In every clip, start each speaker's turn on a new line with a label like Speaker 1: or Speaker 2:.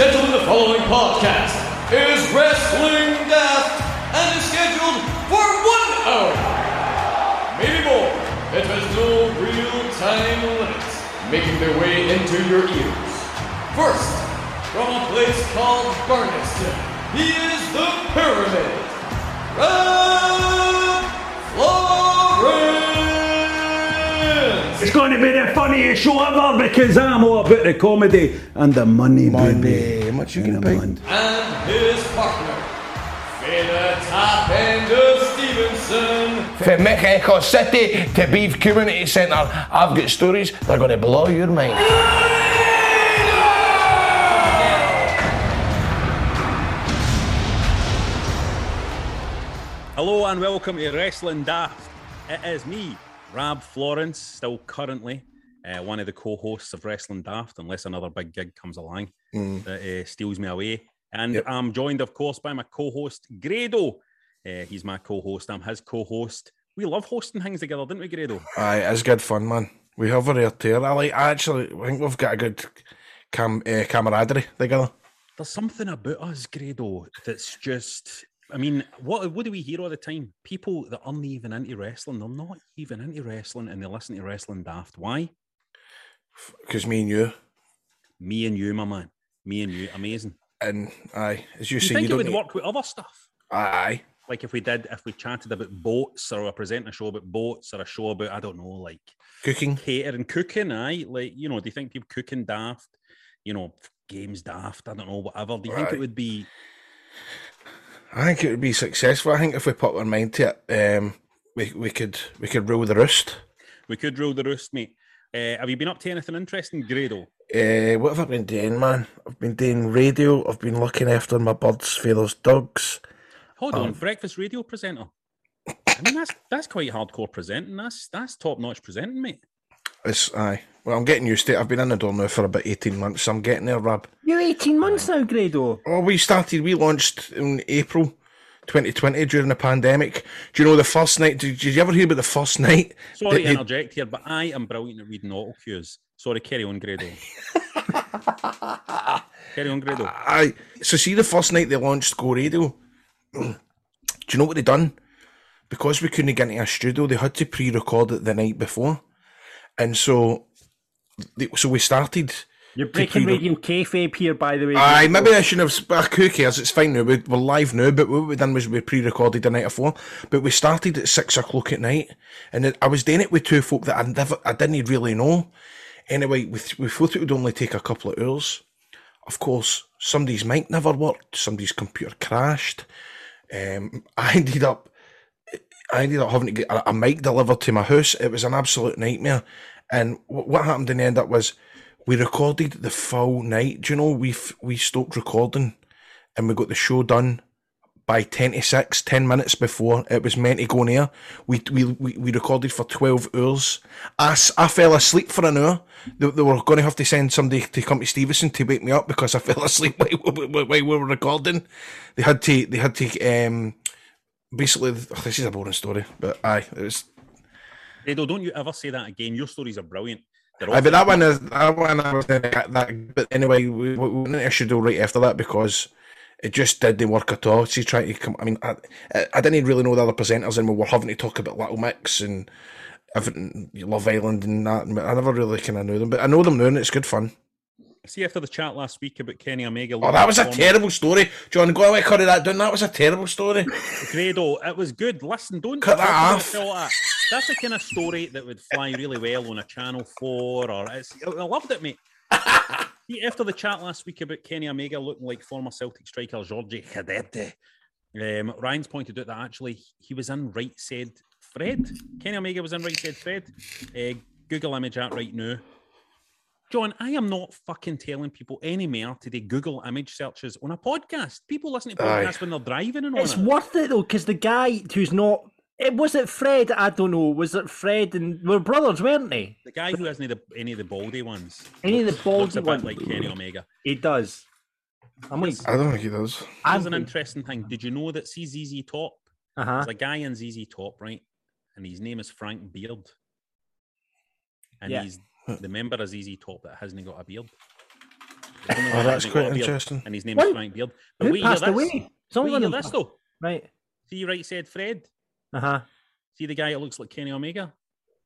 Speaker 1: Gentlemen, the following podcast is Wrestling Daft and is scheduled for one hour. Maybe more. It has no real time limits, making their way into your ears. First, from a place called Burnistoun, he is the Pyramid. Red
Speaker 2: It's going to be the funniest show ever because I'm all about the comedy and the money, baby.
Speaker 3: How much you
Speaker 2: And
Speaker 3: gonna
Speaker 2: the
Speaker 3: pay?
Speaker 1: and his partner, Fela Top End of Stevenston.
Speaker 3: From Mexico City to Beef Community Centre, I've got stories that are going to blow your mind.
Speaker 4: Hello and welcome to Wrestling Daft. It is me, Rab Florence, still currently uh, one of the co-hosts of Wrestling Daft, unless another big gig comes along that uh, steals me away. And
Speaker 3: Yep.
Speaker 4: I'm joined, of course, by my co-host Grado. Uh, he's my co-host. I'm his co-host. We love hosting things together, didn't we, Grado?
Speaker 3: Aye, it's good fun, man. We have a rare tear. I like. I actually I think we've got a good cam uh, camaraderie together.
Speaker 4: There's something about us, Grado, that's just. I mean, what what do we hear all the time? People that aren't even into wrestling, they're not even into wrestling, and they listen to Wrestling Daft. Why?
Speaker 3: Because me and you,
Speaker 4: Me and you, my man. Me and you, amazing.
Speaker 3: and aye, as you,
Speaker 4: you
Speaker 3: say,
Speaker 4: think
Speaker 3: you
Speaker 4: it
Speaker 3: don't.
Speaker 4: would
Speaker 3: need-
Speaker 4: work with other stuff?
Speaker 3: Aye,
Speaker 4: Like if we did, if we chatted about boats, or a present a show about boats, or a show about I don't know, like
Speaker 3: cooking.
Speaker 4: catering, cooking. Aye, like you know, do you think people cooking daft? You know, games daft. I don't know, whatever. Do you think it would be?
Speaker 3: I think it would be successful. I think if we put our mind to it, um, we we could we could rule the roost.
Speaker 4: We could rule the roost, mate. Uh, have you been up to anything interesting, Grado?
Speaker 3: Uh, what have I been doing, man? I've been doing radio. I've been looking after my birds, feathers, dogs.
Speaker 4: Hold
Speaker 3: Um,
Speaker 4: on, breakfast radio presenter. I mean, that's that's quite hardcore presenting. That's that's top notch presenting, mate.
Speaker 3: It's aye. Well, I'm getting used to it. I've been in the door now for about eighteen months. So I'm getting there, Rab.
Speaker 2: You're 18 months now, Grado.
Speaker 3: Oh, we started. We launched in April 2020 during the pandemic. Do you know the first night? Did, did you ever hear about the first night?
Speaker 4: Sorry
Speaker 3: that
Speaker 4: to
Speaker 3: they-
Speaker 4: interject here, but I am brilliant at reading auto cues. Sorry, carry on, Grado. carry on, Grado.
Speaker 3: Aye. So see the first night they launched Go Radio. Do you know what they done? Because we couldn't get into a studio, they had to pre-record it the night before, and so, so we started.
Speaker 2: You're breaking
Speaker 3: pre-
Speaker 2: radium kayfabe here, by the way.
Speaker 3: Aye, maybe I shouldn't have. But who cares? It's fine now. We- We're live now. But what we done was we pre-recorded the night before. But we started at six o'clock at night, and it, I was doing it with two folk that I never, I didn't really know. Anyway, we we thought it would only take a couple of hours. Of course, somebody's mic never worked. Somebody's computer crashed. Um, I ended up, I ended up having to get a mic delivered to my house. It was an absolute nightmare. And what happened in the end up was we recorded the full night. Do you know we we stopped recording and we got the show done by 10 to 6, 10 minutes before it was meant to go on air. We, we, we, recorded for 12 hours. i fell asleep for an hour. They, they were going to have to send somebody to come to Stevenston to wake me up because I fell asleep while, while, we were recording. They had to, they had to, um, basically, this is a boring story, but aye, it was,
Speaker 4: Grado, don't you ever say that again. Your stories are brilliant.
Speaker 3: But that one is that one I was that, but anyway we, we went into a schedule right after that because it just didn't work at all. See, trying to come. I mean, I, I I didn't really know the other presenters, and we were having to talk about Little Mix and everything, Love Island and that. and I never really kind of knew them, but I know them now, and it's good fun.
Speaker 4: See after the chat last week about Kenny Omega.
Speaker 3: Oh, that was a terrible story, John. Go away, cut that down. That was a terrible story.
Speaker 4: Grado, it was good. Listen, don't
Speaker 3: Cut that off.
Speaker 4: that. That's the kind of story that would fly really well on a Channel Four, or it's, I loved it, mate. See, after the chat last week about Kenny Omega looking like former Celtic striker Georgie Cadete, um, Ryan's pointed out that actually he was in Right Said Fred. Kenny Omega was in Right Said Fred. Uh, Google image that right now. John, I am not fucking telling people any more to do Google image searches on a podcast. People listen to
Speaker 3: Aye.
Speaker 4: podcasts when they're driving and all
Speaker 5: It's
Speaker 4: that.
Speaker 5: worth it though, because the guy who's not. It was it Fred? I don't know. Was it Fred and were brothers, weren't they?
Speaker 4: The guy who hasn't the, any of the baldy ones.
Speaker 5: Any of the baldy
Speaker 4: a bit
Speaker 5: ones.
Speaker 4: like Kenny Omega.
Speaker 5: He does. I'm like,
Speaker 3: I don't think he does.
Speaker 4: Here's
Speaker 5: I'm
Speaker 4: an interesting thing. Did you know that see ZZ Top?
Speaker 5: uh huh.
Speaker 4: There's a guy in ZZ Top, right? And his name is Frank Beard. And
Speaker 5: Yeah.
Speaker 4: he's the member of ZZ Top that hasn't got a beard. There's only
Speaker 3: Oh,
Speaker 4: one
Speaker 3: that's
Speaker 4: hasn't
Speaker 3: quite
Speaker 4: got beard,
Speaker 3: interesting.
Speaker 4: And his name
Speaker 5: What?
Speaker 4: is Frank Beard. But
Speaker 5: Who
Speaker 4: wait, hear
Speaker 5: passed
Speaker 4: this.
Speaker 5: away?
Speaker 4: Wait,
Speaker 5: Someone
Speaker 4: hear this though.
Speaker 5: Right.
Speaker 4: See, right said Fred.
Speaker 5: Uh huh.
Speaker 4: See the guy that looks like Kenny Omega?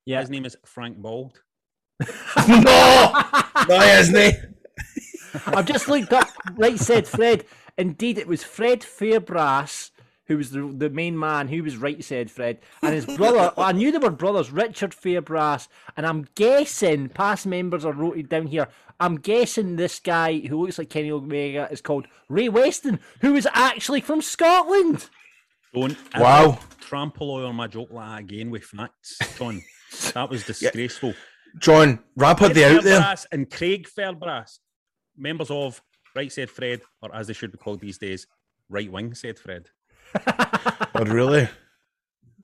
Speaker 5: Yeah.
Speaker 4: His name is Frank Bald.
Speaker 3: no, no, isn't he?
Speaker 5: I've just looked up. Right, said Fred. Indeed, it was Fred Fairbrass who was the, the main man. Who was right, said Fred, and his brother. I knew they were brothers, Richard Fairbrass, and I'm guessing past members are wrote it down here. I'm guessing this guy who looks like Kenny Omega is called Ray Weston, who is actually from Scotland.
Speaker 4: Don't
Speaker 3: Wow.
Speaker 4: trample all on my joke like that again with facts, John. that was disgraceful.
Speaker 3: John, wrap it
Speaker 4: Fred
Speaker 3: out there.
Speaker 4: Fairbrass and Craig Fairbrass, members of Right Said Fred, or as they should be called these days, Right Wing Said Fred.
Speaker 3: Oh, really?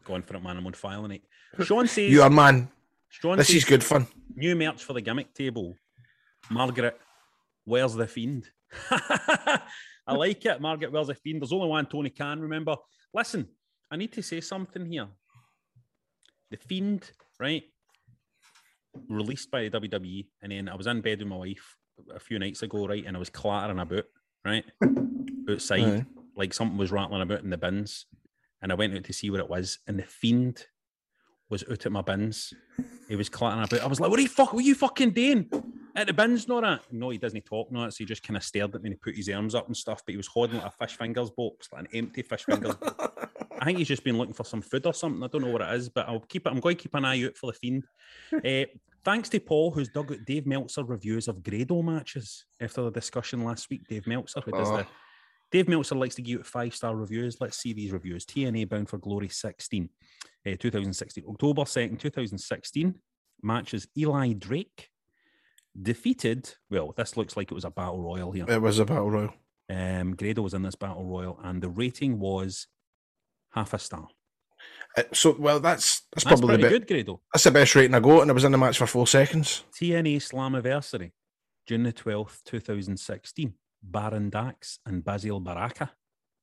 Speaker 4: Going for it, man. I'm on file on it. Sean says,
Speaker 3: You are man.
Speaker 4: Sean
Speaker 3: This
Speaker 4: says,
Speaker 3: is good fun.
Speaker 4: New merch for the gimmick table. Margaret, where's the fiend? I like it. Margaret, where's the fiend? There's only one Tony Khan, remember? Listen, I need to say something here. The fiend, right? Released by the WWE, and then I was in bed with my wife a few nights ago, right? And I was clattering about, right? Outside. Like something was rattling about in the bins. And I went out to see what it was, and the fiend was out at my bins. He was clattering about. I was like, "What are you fuck? What are you fucking doing at the bins?" Not that. No, he doesn't talk. No, so he just kind of stared at me and he put his arms up and stuff. But he was holding like a fish fingers box, like an empty fish fingers. I think he's just been looking for some food or something. I don't know what it is, but I'll keep it. I'm going to keep an eye out for the fiend. Uh, thanks to Paul, who's dug out Dave Meltzer reviews of Grado matches after the discussion last week. Dave Meltzer, who does
Speaker 3: Oh.
Speaker 4: the Dave Meltzer likes to give five star reviews. Let's see these reviews. TNA Bound for Glory 16, uh, 2016, October 2nd, 2016. Matches Eli Drake defeated. Well, this looks like it was a battle royal here.
Speaker 3: It was a battle royal.
Speaker 4: Um, Grado was in this battle royal, and the rating was half a star.
Speaker 3: Uh, So, well, that's that's,
Speaker 4: That's
Speaker 3: probably the bit,
Speaker 4: good, Grado.
Speaker 3: that's the best rating I got, and I was in the match for four seconds.
Speaker 4: TNA Slammiversary, June the 12th, 2016. Baron Dax and Basile Baraka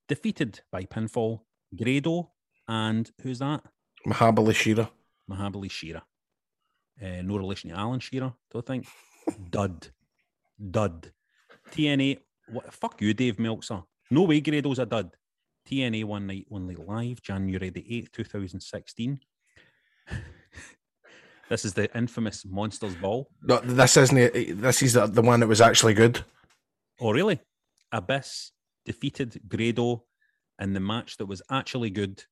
Speaker 4: defeated by pinfall. Grado and who's that?
Speaker 3: Mahabali Shira.
Speaker 4: Mahabali Shira. Uh, no relation to Alan Shearer, don't think. Dud. Dud. TNA. What, fuck you, Dave Meltzer. No way Grado's a dud. TNA One Night Only Live, January the 8th, 2016. this is the infamous Monsters Ball.
Speaker 3: No, this isn't. it. This is the, the one that was actually good.
Speaker 4: Oh, really? Abyss defeated Grado in the match that was actually good.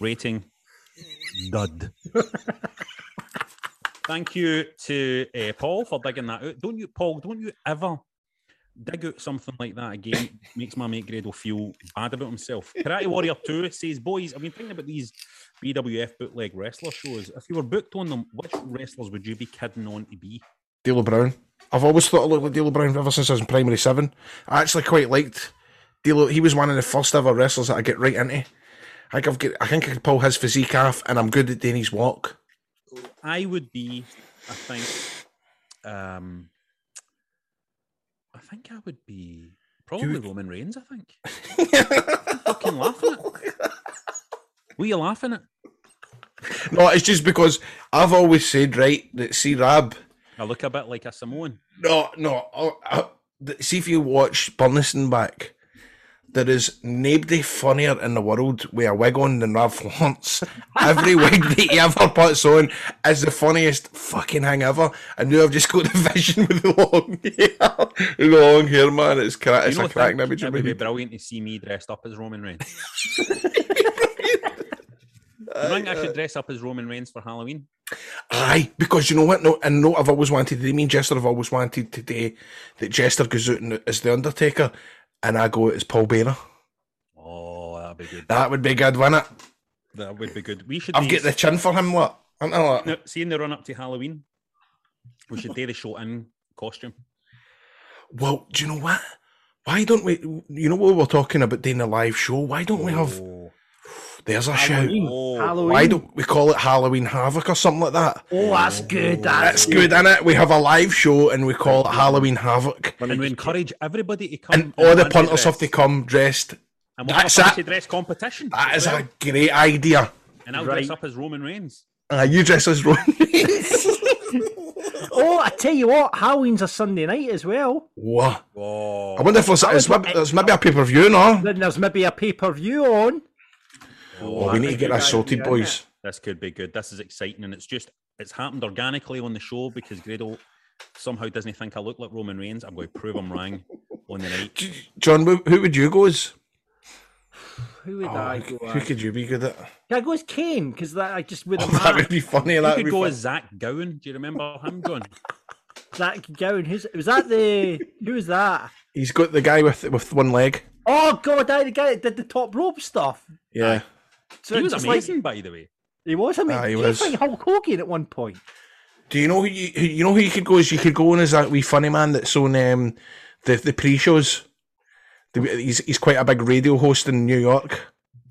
Speaker 4: Rating dud. Thank you to uh, Paul for digging that out. Don't you, Paul? Don't you ever dig out something like that again? Makes my mate Grado feel bad about himself. Karate Warrior Two says, "Boys, I've been thinking about these BWF bootleg wrestler shows. If you were booked on them, which wrestlers would you be kidding on to be?"
Speaker 3: D'Lo Brown. I've always thought I looked like D'Lo Brown ever since I was in primary seven. I actually quite liked D'Lo. He was one of the first ever wrestlers that I get right into. I think I've get, I think I could pull his physique off, and I'm good at doing his walk.
Speaker 4: I would be, I think, um, I think I would be probably Roman Reigns. I think. fucking laughing at. Were you laughing at?
Speaker 3: No, it's just because I've always said right that see Rab.
Speaker 4: I look a bit like a Samoan.
Speaker 3: No, no. uh, th- see if you watch Burnistoun back. There is nobody funnier in the world with a wig on than Rab Florence. Every wig that he ever puts on is the funniest fucking thing ever. And now I've just got the vision with the long hair. the long hair, man. It's, cra- it's
Speaker 4: you
Speaker 3: a cracking image
Speaker 4: it would be brilliant to see me dressed up as Roman Reigns. you think I should dress up as Roman Reigns for Halloween?
Speaker 3: Aye, because you know what? No, and no, I've always wanted to do. Me and Jester have always wanted today that. Jester goes out as the Undertaker, and I go out as Paul Bearer.
Speaker 4: Oh, that'd be good.
Speaker 3: That would be good, wouldn't it?
Speaker 4: That would be good. We should.
Speaker 3: I've got the chin for him. What? I know what?
Speaker 4: No, see the run up to Halloween, we should do the show in costume.
Speaker 3: Well, do you know what? Why don't we? You know what we were talking about doing a live show? Why don't we have?
Speaker 4: Oh.
Speaker 3: There's a shout.
Speaker 4: Oh.
Speaker 5: Halloween.
Speaker 3: Why don't we call it Halloween Havoc or something like that?
Speaker 5: Oh, that's good. That's,
Speaker 3: That's good, innit? We have a live show and we call it Halloween Havoc.
Speaker 4: And we encourage everybody to come.
Speaker 3: And all the punters
Speaker 4: dress.
Speaker 3: have to come dressed.
Speaker 4: And we'll have a
Speaker 3: That's
Speaker 4: dress competition.
Speaker 3: That is
Speaker 4: well.
Speaker 3: a great idea.
Speaker 4: And I'll
Speaker 5: Right.
Speaker 4: dress up as Roman Reigns.
Speaker 3: Uh, you dress as Ron.
Speaker 5: Oh, I tell you what, Halloween's a Sunday night as well.
Speaker 3: what?
Speaker 4: Oh,
Speaker 3: I wonder if there's, it's maybe, there's maybe a pay per view, no?
Speaker 5: Then there's maybe a pay per view on.
Speaker 3: Oh, we need to get that sorted, boys.
Speaker 4: this could be good. This is exciting, and it's just it's happened organically on the show because Grado somehow doesn't think I look like Roman Reigns. I'm going to prove him wrong on the night.
Speaker 3: John, who who would you go as?
Speaker 5: Who would
Speaker 3: Oh,
Speaker 5: I go?
Speaker 3: who
Speaker 5: as?
Speaker 3: could you be good at?
Speaker 5: Can I go as Kane? Because that I just with a
Speaker 3: Oh, that would be funny.
Speaker 4: You could go
Speaker 3: fun.
Speaker 4: as Zach Gowen. Do you remember him, John?
Speaker 5: Zach Gowen. Who's was that? The who was that?
Speaker 3: He's got the guy with with one leg.
Speaker 5: Oh God, I the guy that did the top rope stuff.
Speaker 3: Yeah.
Speaker 5: So
Speaker 4: he was
Speaker 5: just like-
Speaker 4: amazing, by the way.
Speaker 5: he was. I mean,
Speaker 3: Ah, he
Speaker 5: he
Speaker 3: was.
Speaker 5: was like Hulk Hogan at one point.
Speaker 3: Do you know who you you know who you could go as? You could go in as that wee funny man that's on um, the the pre shows. He's he's quite a big radio host in New York.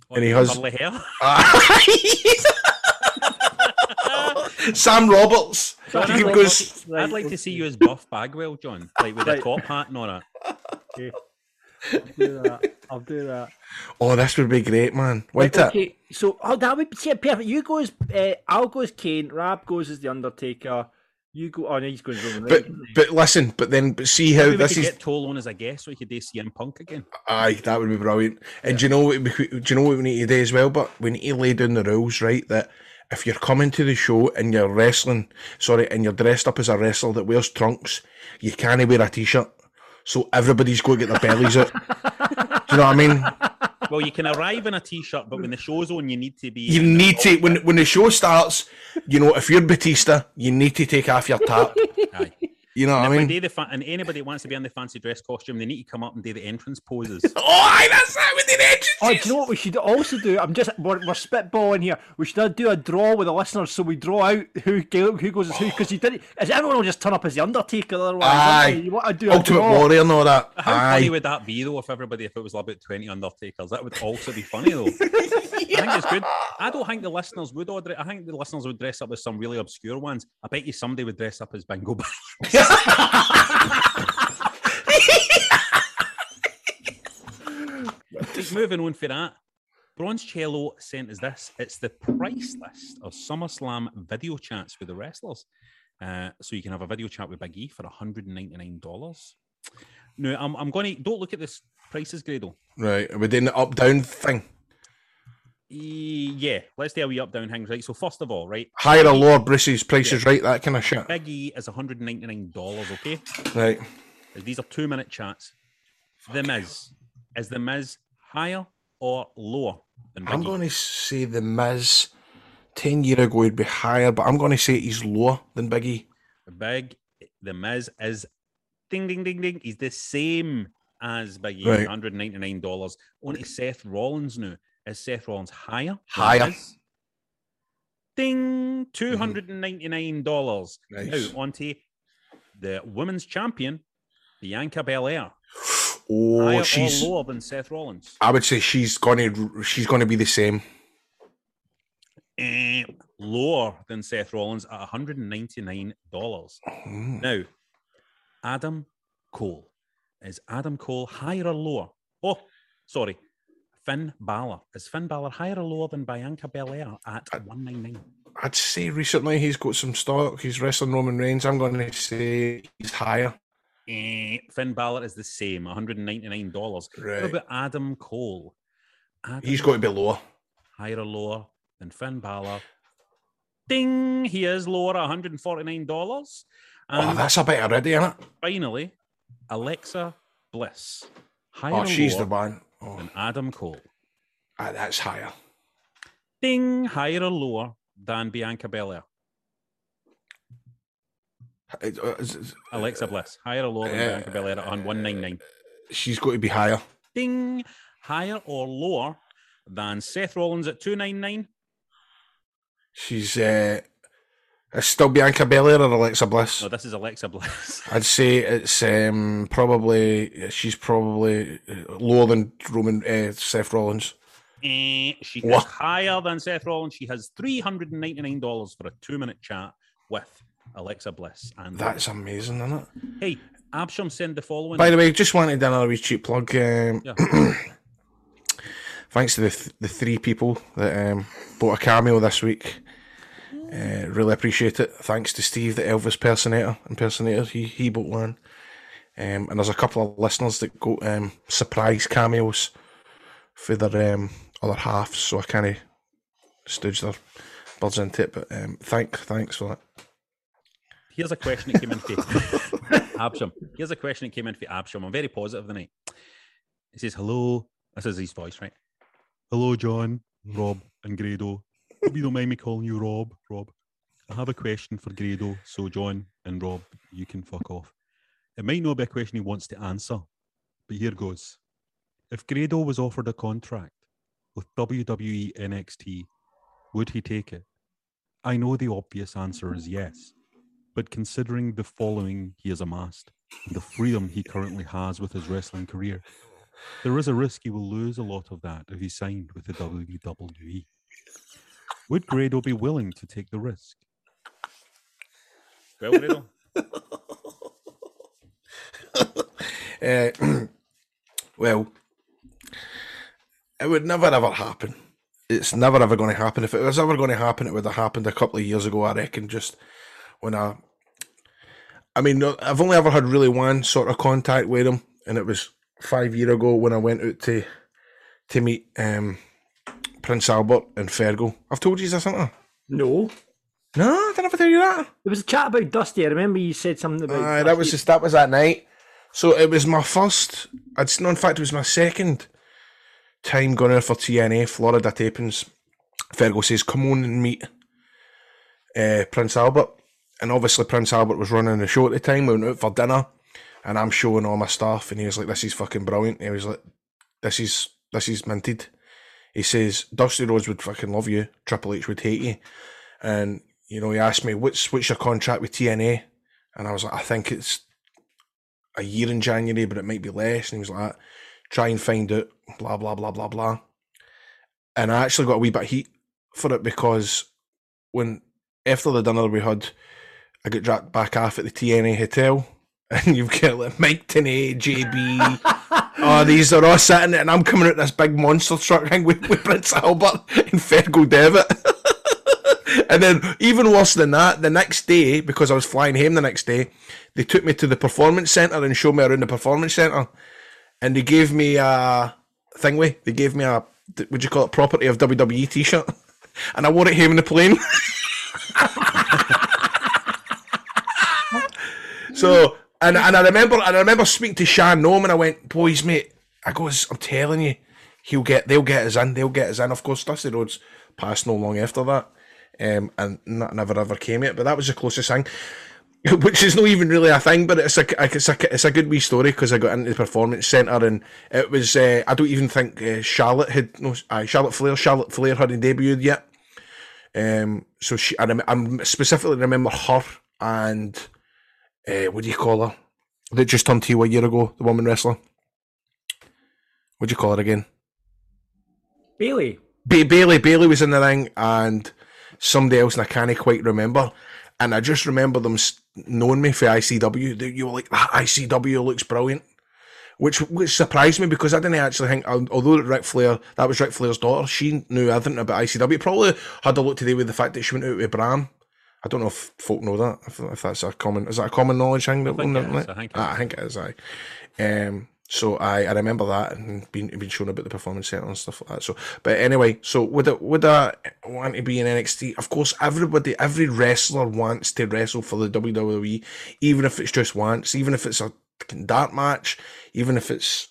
Speaker 4: Oh,
Speaker 3: And he
Speaker 4: the
Speaker 3: has-
Speaker 4: curly hair.
Speaker 3: Sam Roberts.
Speaker 4: John,
Speaker 3: He
Speaker 4: I'd,
Speaker 3: could
Speaker 4: like,
Speaker 3: go
Speaker 4: I'd like to see you as Buff Bagwell, John, like with a
Speaker 5: Right.
Speaker 4: top hat and all that.
Speaker 5: I'll do that. I'll do that.
Speaker 3: Oh, this would be great, man. Wait
Speaker 5: Right,
Speaker 3: it.
Speaker 5: okay, so oh, that would see perfect. You go as uh, I'll go as Kane. Rab goes as the Undertaker. You go. Oh no, he's going as
Speaker 3: But
Speaker 5: Reigns.
Speaker 3: but listen, but then but see how
Speaker 4: Maybe we
Speaker 3: this
Speaker 4: could
Speaker 3: is.
Speaker 4: get Toll on as a guest so he could do CM Punk again.
Speaker 3: Aye, that would be brilliant. And do you know what? We, do you know what we need to do as well? But we need to lay down the rules, right? That if you're coming to the show and you're wrestling, sorry, and you're dressed up as a wrestler that wears trunks, you can't wear a t-shirt. So everybody's going to get their bellies out. Do you know what I mean?
Speaker 4: Well, you can arrive in a t-shirt, but when the show's on, you need to be.
Speaker 3: You need to when when the show starts. You know, if you're Batista, you need to take off your top.
Speaker 4: Aye.
Speaker 3: You know what I
Speaker 4: And, if we
Speaker 3: mean?
Speaker 4: do the fa- and anybody that wants to be in the fancy dress costume, they need to come up and do the entrance poses.
Speaker 3: Oh, aye, that's that with the entrances.
Speaker 5: Oh, do you know what we should also do? I'm just we're, we're spitballing here. We should do a draw with the listeners, so we draw out who go- who goes as who because you didn't. As everyone will just turn up as the Undertaker. Otherwise,
Speaker 3: Aye.
Speaker 5: wouldn't you want to do a
Speaker 3: Ultimate
Speaker 5: draw.
Speaker 3: Warrior and all that.
Speaker 4: How funny would that be though if everybody if it was about twenty Undertakers? That would also be funny though. I think it's good. I don't think the listeners would order it. I think the listeners would dress up as some really obscure ones. I bet you somebody would dress up as Bingo. Just moving on for that. Bronze Cello sent us this. It's the price list of SummerSlam video chats with the wrestlers. Uh, so you can have a video chat with Big E for $199. No, I'm, I'm going to don't look at this prices, Grado.
Speaker 3: Right, we're doing the up down thing.
Speaker 4: E- yeah, let's do a wee up down things, right? So first of all, right,
Speaker 3: Higher or lower Bruce's prices, right? That kind of shit.
Speaker 4: Big E is $199, okay?
Speaker 3: Right.
Speaker 4: These are two minute chats. The Miz. Is the Miz higher or lower than Big
Speaker 3: I'm
Speaker 4: E?
Speaker 3: going to say the Miz 10 year ago would be higher, but I'm going to say he's lower than Biggie.
Speaker 4: Big, the Miz is ding ding ding ding. He's the same as Big E,
Speaker 3: Right.
Speaker 4: $199. On to Seth Rollins now. Is Seth Rollins higher?
Speaker 3: Higher.
Speaker 4: Ding, $299.
Speaker 3: Nice.
Speaker 4: Now, on to the women's champion, Bianca Belair.
Speaker 3: Oh,
Speaker 4: higher
Speaker 3: she's.
Speaker 4: or lower than Seth Rollins?
Speaker 3: I would say she's going to she's going to be the same.
Speaker 4: Eh, lower than Seth Rollins at $199.
Speaker 3: Hmm.
Speaker 4: Now, Adam Cole. Is Adam Cole higher or lower? Oh, sorry. Finn Balor. Is Finn Balor higher or lower than Bianca Belair at 199?
Speaker 3: I'd say recently he's got some stock. He's wrestling Roman Reigns. I'm going to say he's higher.
Speaker 4: Eh, Finn Balor is the same, $199. What
Speaker 3: Right.
Speaker 4: about Adam Cole? Adam
Speaker 3: He's got to be lower.
Speaker 4: higher or lower than Finn Balor? Ding! He is lower $149. And
Speaker 3: oh, that's a bit already, isn't it?
Speaker 4: finally, Alexa Bliss. Higher
Speaker 3: Oh, she's
Speaker 4: lower
Speaker 3: the one. Oh,
Speaker 4: than Adam Cole.
Speaker 3: ah, that's higher.
Speaker 4: Ding! Higher or lower than Bianca Belair.
Speaker 3: Uh,
Speaker 4: Alexa Bliss. Higher or lower than
Speaker 3: Uh,
Speaker 4: Bianca Belair at 199.
Speaker 3: She's got to be higher.
Speaker 4: Ding! Higher or lower than Seth Rollins at two nine nine.
Speaker 3: She's uh, it's still Bianca Belair or Alexa Bliss.
Speaker 4: No, this is Alexa Bliss.
Speaker 3: I'd say it's um, probably she's probably uh, lower than Roman uh, Seth Rollins.
Speaker 4: Eh, she
Speaker 3: What?
Speaker 4: is higher than Seth Rollins. She has three hundred and ninety nine dollars for a two minute chat with Alexa Bliss. And
Speaker 3: That's amazing, isn't it?
Speaker 4: hey, Absham send the following.
Speaker 3: By the way, just wanted another wee cheap plug. Um,
Speaker 4: Yeah.
Speaker 3: thanks to the th- the three people that um, bought a cameo this week. Uh, really appreciate it. Thanks to Steve, the Elvis impersonator. Impersonator, he he bought one. Um, and there's a couple of listeners that got um, surprise cameos for their um, other halves, so I kind of stood their birds into it. But um, thank thanks for that.
Speaker 4: Here's a question that came in for Absham. Here's a question that came in for Absham. I'm very positive tonight. He says, Hello. This is his voice, right? Hello, John, Rob, and Grado. Hope you don't mind me calling you Rob. Rob. I have a question for Grado, so John and Rob, you can fuck off. It might not be a question he wants to answer, but here goes. If Grado was offered a contract with WWE NXT, would he take it? I know the obvious answer is yes. But considering the following he has amassed and the freedom he currently has with his wrestling career, there is a risk he will lose a lot of that if he signed with the WWE. Would Grado be willing to take the risk? Well, Grado,
Speaker 3: Uh, well, it would never ever happen. It's never ever going to happen. If it was ever going to happen, it would have happened a couple of years ago. I reckon. Just when I, I mean, I've only ever had really one sort of contact with him, and it was five year ago when I went out to to meet um, Prince Albert and Fergal. I've told you this, haven't I?
Speaker 5: No.
Speaker 3: No, I didn't ever tell you that.
Speaker 5: There was a chat about Dusty. I remember you said something about.
Speaker 3: Aye, that was just that was that night. So it was my first. I'd no, in fact, it was my second time going out for TNA Florida tapings. Fergal says, "Come on and meet uh, Prince Albert," and obviously Prince Albert was running the show at the time. We went out for dinner, and I'm showing all my stuff, and he was like, "This is fucking brilliant." He was like, "This is this is minted." He says, "Dusty Rhodes would fucking love you. Triple H would hate you," and you know, he asked me, "What's what's your contract with TNA?" And I was like, "I think it's." a year in January, but it might be less. And he was like, ah, try and find out, blah, blah, blah, blah, blah. And I actually got a wee bit of heat for it because when, after the dinner we had, I got dragged back off at the TNA hotel and you've got like Mike Tenay, JB, oh, these are all sitting and I'm coming out this big monster truck ring with, with Prince Albert and Fergal Devitt. And then, even worse than that, the next day, because I was flying home the next day, they took me to the performance centre and showed me around the performance centre. And they gave me a thingy. They gave me a, would you call it, property of WWE t shirt. And I wore it home in the plane. so, and, and I remember, and I remember speaking to Sean Noam and I went, boys, mate, I goes, I'm telling you, he'll get, they'll get us in, they'll get us in. Of course, Dusty Rhodes passed no long after that um, and never ever came yet. But that was the closest thing, which is not even really a thing, but it's a it's a it's a good wee story because I got into the performance centre and it was uh, I don't even think uh, Charlotte had no uh, Charlotte Flair Charlotte Flair hadn't debuted yet. Um, so she I, rem- I specifically remember her and uh, what do you call her that just turned two a year ago, the woman wrestler. What do you call her again?
Speaker 5: Bayley.
Speaker 3: Ba- Bayley Bayley was in the ring and somebody else, and I can't quite remember. And I just remember them knowing me for ICW. You were like, that ICW looks brilliant. Which, which surprised me because I didn't actually think, al- although Ric Flair, that was Ric Flair's daughter, she knew everything about ICW. Probably had a lot to do with the fact that she went out with Bram. I don't know if folk know that, if, if that's a common, is that a common knowledge thing? that-
Speaker 4: think it is, I think it
Speaker 3: Ah, I
Speaker 4: is.
Speaker 3: think it is, aye. Um, so I, I remember that and being being shown about the performance center and stuff like that. So, but anyway, so would it would I want to be in NXT? Of course, everybody, every wrestler wants to wrestle for the WWE, even if it's just once, even if it's a dart match, even if it's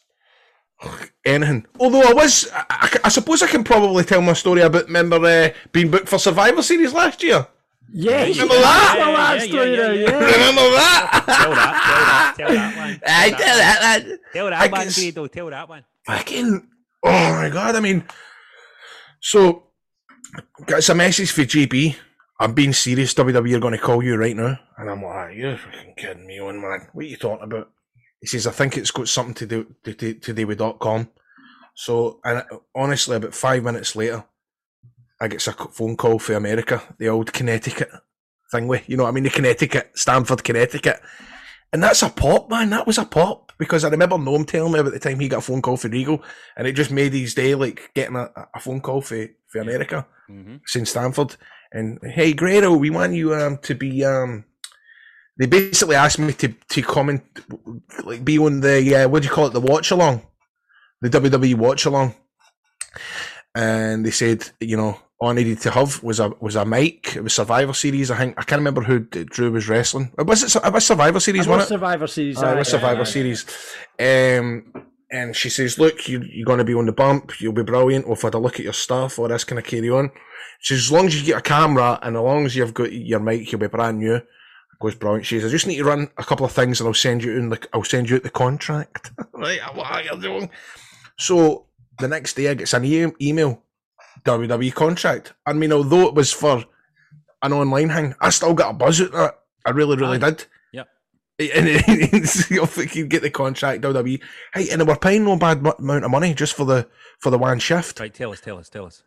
Speaker 3: anything. Although I was, I, I- I suppose I can probably tell my story about remember uh, being booked for Survivor Series last year.
Speaker 5: Yes.
Speaker 3: Remember that?
Speaker 5: Tell that
Speaker 4: Yeah, yeah,
Speaker 5: story
Speaker 4: yeah, yeah.
Speaker 5: yeah.
Speaker 3: Remember that?
Speaker 4: tell that, tell that, tell that one.
Speaker 3: I tell that, lad.
Speaker 4: Tell
Speaker 3: I
Speaker 4: that one,
Speaker 3: guess-
Speaker 4: Grado, tell that one.
Speaker 3: fucking oh my god i mean So, got a message for GB. I'm being serious. WWE are going to call you right now, and I'm like, ah, you're fucking kidding me, on man. What are you talking about? He says, I think it's got something to do to, to, to do with .com. So, and honestly, about five minutes later, I get a phone call for America, the old Connecticut thing you know what I mean, the Connecticut, Stamford, Connecticut. And that's a pop, man. That was a pop because I remember Noam telling me about the time he got a phone call for Regal, and it just made his day like getting a, a phone call for, for America,
Speaker 4: Mhm.
Speaker 3: St. Stamford. And hey, Grado, we want you um to be um. They basically asked me to to comment, like be on the uh, what do you call it, the watch along, the WWE watch along, and they said you know all I needed to have was a was a mic. It was Survivor Series. I think I can't remember who Drew was wrestling. Was it? It was Survivor Series,
Speaker 5: know
Speaker 3: it?
Speaker 5: Survivor Series.
Speaker 3: Oh, it was Survivor Series. Um, and she says, "Look, you, you're going to be on the bump. You'll be brilliant. We've had a look at your stuff. All this kind of carry on." She says, "As long as you get a camera and as long as you've got your mic, you'll be brand new." Goes brilliant. She says, "I just need to run a couple of things, and I'll send you in the I'll send you out the contract." right, what are you doing? So the next day, I get an e- email, WWE contract. I mean, although it was for an online hang, I still got a buzz out that. I really, really
Speaker 4: Aye.
Speaker 3: did.
Speaker 4: Yep.
Speaker 3: And you get the contract, WWE, hey, and we're paying no bad mu- amount of money just for the for the one shift.
Speaker 4: Right, tell us, tell us, tell us.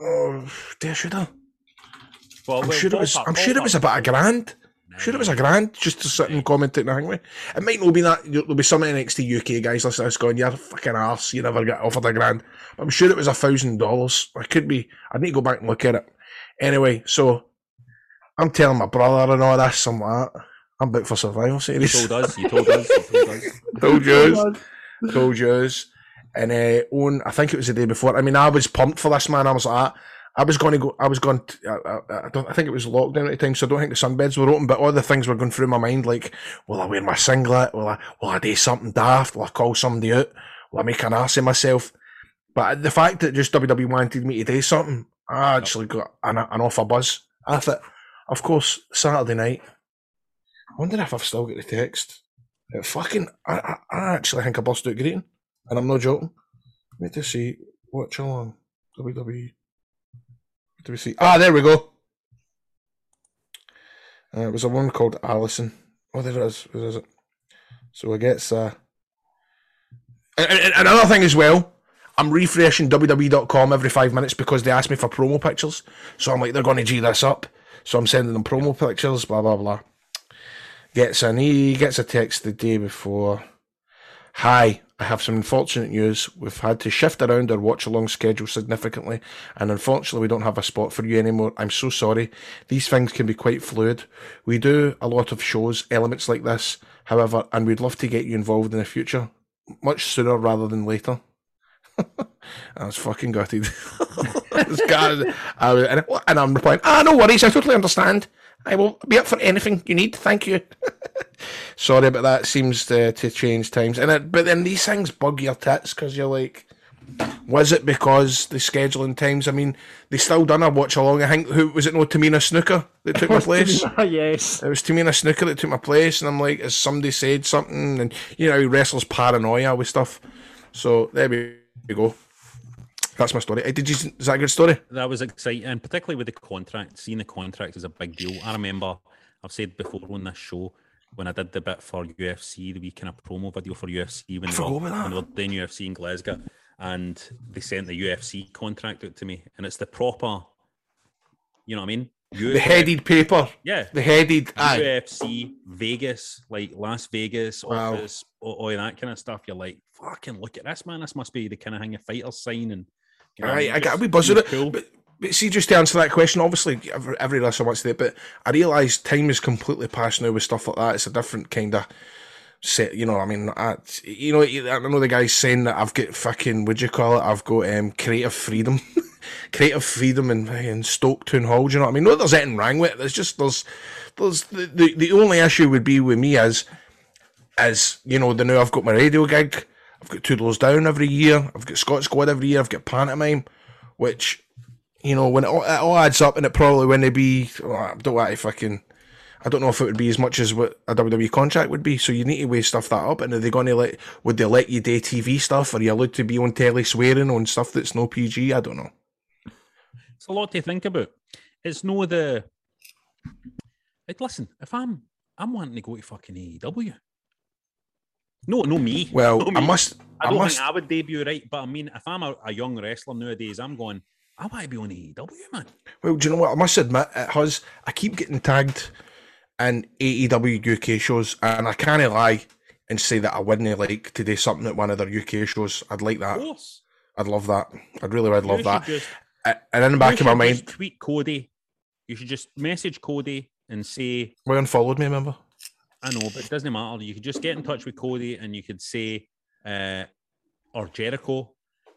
Speaker 3: Oh, dear, should I?
Speaker 4: Well,
Speaker 3: I'm
Speaker 4: well,
Speaker 3: sure it was. I'm sure it was
Speaker 4: ballpark.
Speaker 3: about a grand. I'm sure it was a grand just to sit and comment it and hang with. It might not be that. There'll be some NXT UK guys listening to this going, "You're a fucking arse. You never get offered a grand." But I'm sure it was a thousand dollars. I could be. I need to go back and look at it. Anyway, so I'm telling my brother and all this. I'm like, I'm booked for Survival
Speaker 4: You told us, you told us, you told us.
Speaker 3: told yous, told yous, and uh, on I think it was the day before. I mean, I was pumped for this man. I was like, I was going to go. I was going. To, I, I, I don't. I think it was lockdown at the time, so I don't think the sunbeds were open. But all the things were going through my mind, like, will I wear my singlet? Will I? Will I do something daft? Will I call somebody out? Will I make an ass of myself? But the fact that just WWE wanted me to do something, I actually got an, an awful buzz. I thought, of course, Saturday night. I wonder if I've still got the text. It fucking, I, I, I actually think I bust out greeting, and I'm not joking. Wait to see. Watch along. WWE. Do we see? Ah, there we go. Uh, it was a one called Allison. Oh, there it is. Where is it? So I guess. Uh... And, another thing as well, I'm refreshing WWE.com every five minutes because they ask me for promo pictures. So I'm like, they're going to G this up. So I'm sending them promo pictures, blah, blah, blah. Gets an E, gets a text the day before. Hi, I have some unfortunate news. We've had to shift around our watch along schedule significantly, and unfortunately, we don't have a spot for you anymore. I'm so sorry. These things can be quite fluid. We do a lot of shows, elements like this, however, and we'd love to get you involved in the future, much sooner rather than later. I was fucking gutted. and I'm replying, ah, no worries, I totally understand. I will be up for anything you need. Thank you. Sorry, but that seems to, to change times. And it, but then these things bug your tits because you're like, was it because the scheduling times? I mean, they still done a watch along. I think who was it? No, Tamina Snuka that took my place.
Speaker 5: Ah, yes.
Speaker 3: It was Tamina Snuka that took my place, and I'm like, has somebody said something? And you know, he wrestles paranoia with stuff. So there we go. That's my story. Did you? Is that a good story?
Speaker 4: That was exciting, and particularly with the contract. Seeing the contract is a big deal. I remember I've said before on this show when I did the bit for UFC, the wee kind of promo video for UFC when, they were, when they were doing UFC in Glasgow, and they sent the UFC contract out to me, and it's the proper, you know what I mean?
Speaker 3: The headed paper.
Speaker 4: yeah,
Speaker 3: The headed. Aye.
Speaker 4: UFC Vegas, like Las Vegas
Speaker 3: Wow.
Speaker 4: office, all, all that kind of stuff. You're like, fucking look at this, man. This must be the kind of thing a fighters sign. And you know what
Speaker 3: I got a
Speaker 4: Just
Speaker 3: wee buzz with it.
Speaker 4: cool.
Speaker 3: But, but see, just to answer that question, obviously every, every listener wants to do it, but I realise time is completely past now with stuff like that. It's a different kind of set, you know. I mean, I, you know, I know the guy's saying that I've got fucking, would you call it? I've got um, creative freedom, creative freedom in, in Stoke Town Hall. Do you know what I mean? That there's anything wrong with it. There's just there's there's the, the the only issue would be with me is is you know the now I've got my radio gig. I've got two doors down every year. I've got Scot Squad every year. I've got pantomime, which you know when it all, it all adds up, and it probably wouldn't be. oh, I don't want to fucking. I don't know if it would be as much as what a WWE contract would be. So you need to weigh stuff that up. And are they going to let? Would they let you do TV stuff? Are you allowed to be on telly swearing on stuff that's no PG? I don't know.
Speaker 4: It's a lot to think about. It's no the. It, listen, if I'm I'm wanting to go to fucking AEW. No, no me.
Speaker 3: Well,
Speaker 4: no
Speaker 3: I must.
Speaker 4: I
Speaker 3: I
Speaker 4: don't
Speaker 3: must.
Speaker 4: think I would debut right, but I mean, if I'm a, a young wrestler nowadays, I'm going. I want to be on AEW, man.
Speaker 3: Well, do you know what? I must admit, it has. I keep getting tagged in AEW UK shows, and I can't lie and say that I wouldn't like to do something at one of their UK shows. I'd like
Speaker 4: Of
Speaker 3: that.
Speaker 4: course.
Speaker 3: I'd love that. I'd really would love that.
Speaker 4: just-
Speaker 3: And in the back of my mind,
Speaker 4: tweet Cody. You should just message Cody and say,
Speaker 3: we unfollowed me. Remember?
Speaker 4: I know, but it doesn't matter. You could just get in touch with Cody and you could say, uh, or Jericho,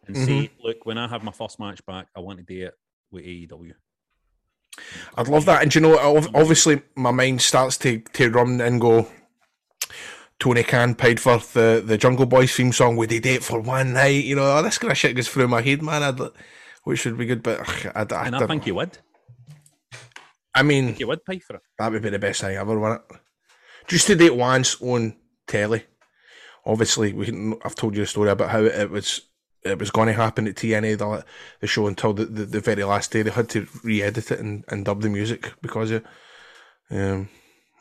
Speaker 4: and say,
Speaker 3: Mm-hmm.
Speaker 4: look, when I have my first match back, I want to do it with AEW.
Speaker 3: I'd love that. And you know, obviously, my mind starts to, to run and go. Tony Khan paid for the, the Jungle Boys theme song. Would he do it for one night? You know, all this kind of shit goes through my head, man. I'd, which would be good, but ugh, I, I,
Speaker 4: I think you would.
Speaker 3: I mean,
Speaker 4: You would pay for it.
Speaker 3: that would be the best thing ever, wouldn't it? Just to do it once on telly. Obviously, we I've told you the story about how it was it was going to happen at TNA the, the show until the, the, the very last day. They had to re-edit it and, and dub the music because of, um,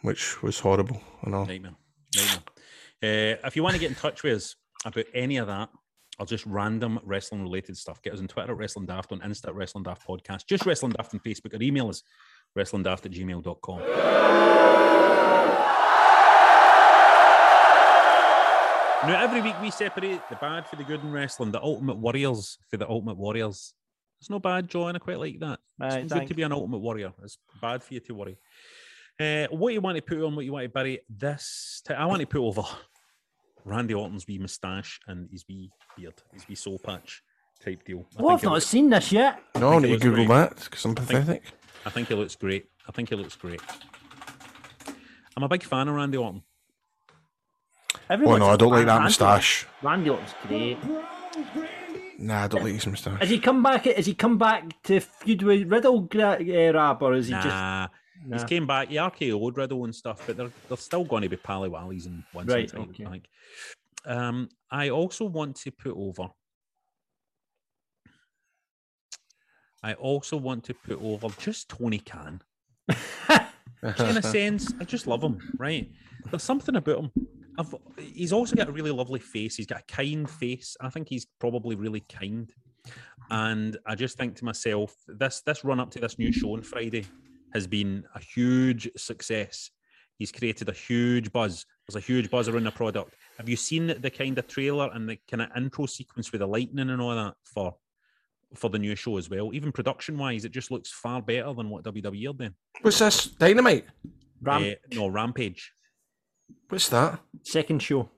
Speaker 3: which was horrible and all.
Speaker 4: Nightmare. Nightmare. Uh, if you want to get in touch with us about any of that, or just random wrestling related stuff, get us on Twitter at Wrestling Daft, on Insta at Wrestling Daft Podcast, just Wrestling Daft on Facebook, or email us wrestlingdaft at gmail.com. Now, every week we separate the bad for the good in wrestling, the ultimate warriors for the ultimate warriors. It's no bad, John. I quite like that. It's
Speaker 5: Right,
Speaker 4: good to be an ultimate warrior. It's bad for you to worry. Uh, what you want to put on, what you want to bury this. T- I want to put over Randy Orton's wee moustache and his wee beard, his wee soul patch type deal. I
Speaker 5: well, I've not
Speaker 4: looks-
Speaker 5: seen this yet.
Speaker 3: No, I need to Google
Speaker 4: great.
Speaker 3: that because I'm pathetic.
Speaker 4: I think it looks great. I think it looks great. I'm a big fan of Randy Orton.
Speaker 3: Oh no, I don't like
Speaker 5: Randy-
Speaker 3: that moustache.
Speaker 5: Randy Orton's great.
Speaker 3: Nah, I don't like his moustache.
Speaker 5: Has he come back? Has he come back to feud with Riddle, Gra- uh, Rab, or is he just?
Speaker 4: Nah, he's came back. He RKO'd Riddle and stuff, but they're they're still going to be pally wallies and once
Speaker 5: Right,
Speaker 4: in time,
Speaker 5: okay.
Speaker 4: I think. Um, I also want to put over. I also want to put over just Tony Khan. in a sense, I just love him. Right? There's something about him. I've, he's also got a really lovely face. He's got a kind face. I think he's probably really kind. And I just think to myself, this this run up to this new show on Friday has been a huge success. He's created a huge buzz. There's a huge buzz around the product. Have you seen the kind of trailer and the kind of intro sequence with the lightning and all that for for the new show as well? Even production wise, it just looks far better than what WWE are doing.
Speaker 3: What's this? Dynamite?
Speaker 5: Ram-
Speaker 4: Eh, no, Rampage.
Speaker 3: What's that?
Speaker 5: Second show.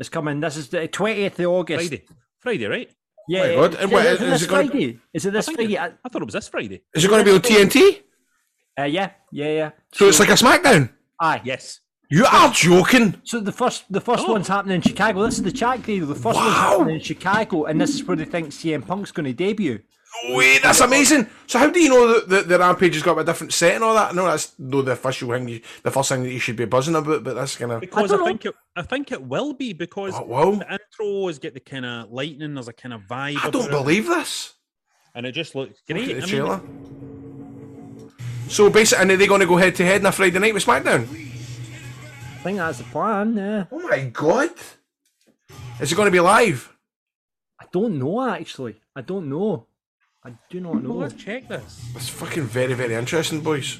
Speaker 5: It's coming. This is the twentieth of August.
Speaker 4: Friday. Friday, right?
Speaker 5: Yeah.
Speaker 3: My
Speaker 5: yeah.
Speaker 3: God.
Speaker 5: Is,
Speaker 3: And
Speaker 5: it-
Speaker 3: what-
Speaker 5: is it
Speaker 3: is
Speaker 5: this
Speaker 3: it gonna-
Speaker 5: Friday? Is it this
Speaker 4: I
Speaker 5: Friday?
Speaker 4: it- I thought it was this Friday.
Speaker 3: Is it going to be on TNT?
Speaker 5: Uh, yeah, yeah, yeah.
Speaker 3: So it's like a SmackDown?
Speaker 5: Aye.
Speaker 4: Yes.
Speaker 3: You are joking.
Speaker 5: So the first, the first
Speaker 4: Oh.
Speaker 5: one's happening in Chicago. This is the chat deal. The first one's happening in Chicago, and this is where they think CM Punk's going to debut.
Speaker 3: Wait, that's amazing. So how do you know that the, the Rampage has got a different set and all that? No, that's no the official thing. You, the first thing that you should be buzzing about, but that's kind of
Speaker 4: Because I,
Speaker 5: don't
Speaker 4: think it, I think it will be because
Speaker 3: Oh, wow.
Speaker 4: the intro has got the kind of lightning. There's a kind of vibe.
Speaker 3: I don't
Speaker 4: about it,
Speaker 3: believe this.
Speaker 4: and it just looks
Speaker 3: Look
Speaker 4: great.
Speaker 3: at the
Speaker 4: I
Speaker 3: trailer.
Speaker 4: mean,
Speaker 3: So basically, and are they going to go head to head on a Friday night with SmackDown?
Speaker 5: I think that's the plan. Yeah.
Speaker 3: Oh my god! Is it going to be live?
Speaker 5: I don't know actually. I don't know. I do not
Speaker 4: well,
Speaker 5: know.
Speaker 4: let's check this.
Speaker 3: It's fucking very, very interesting, boys.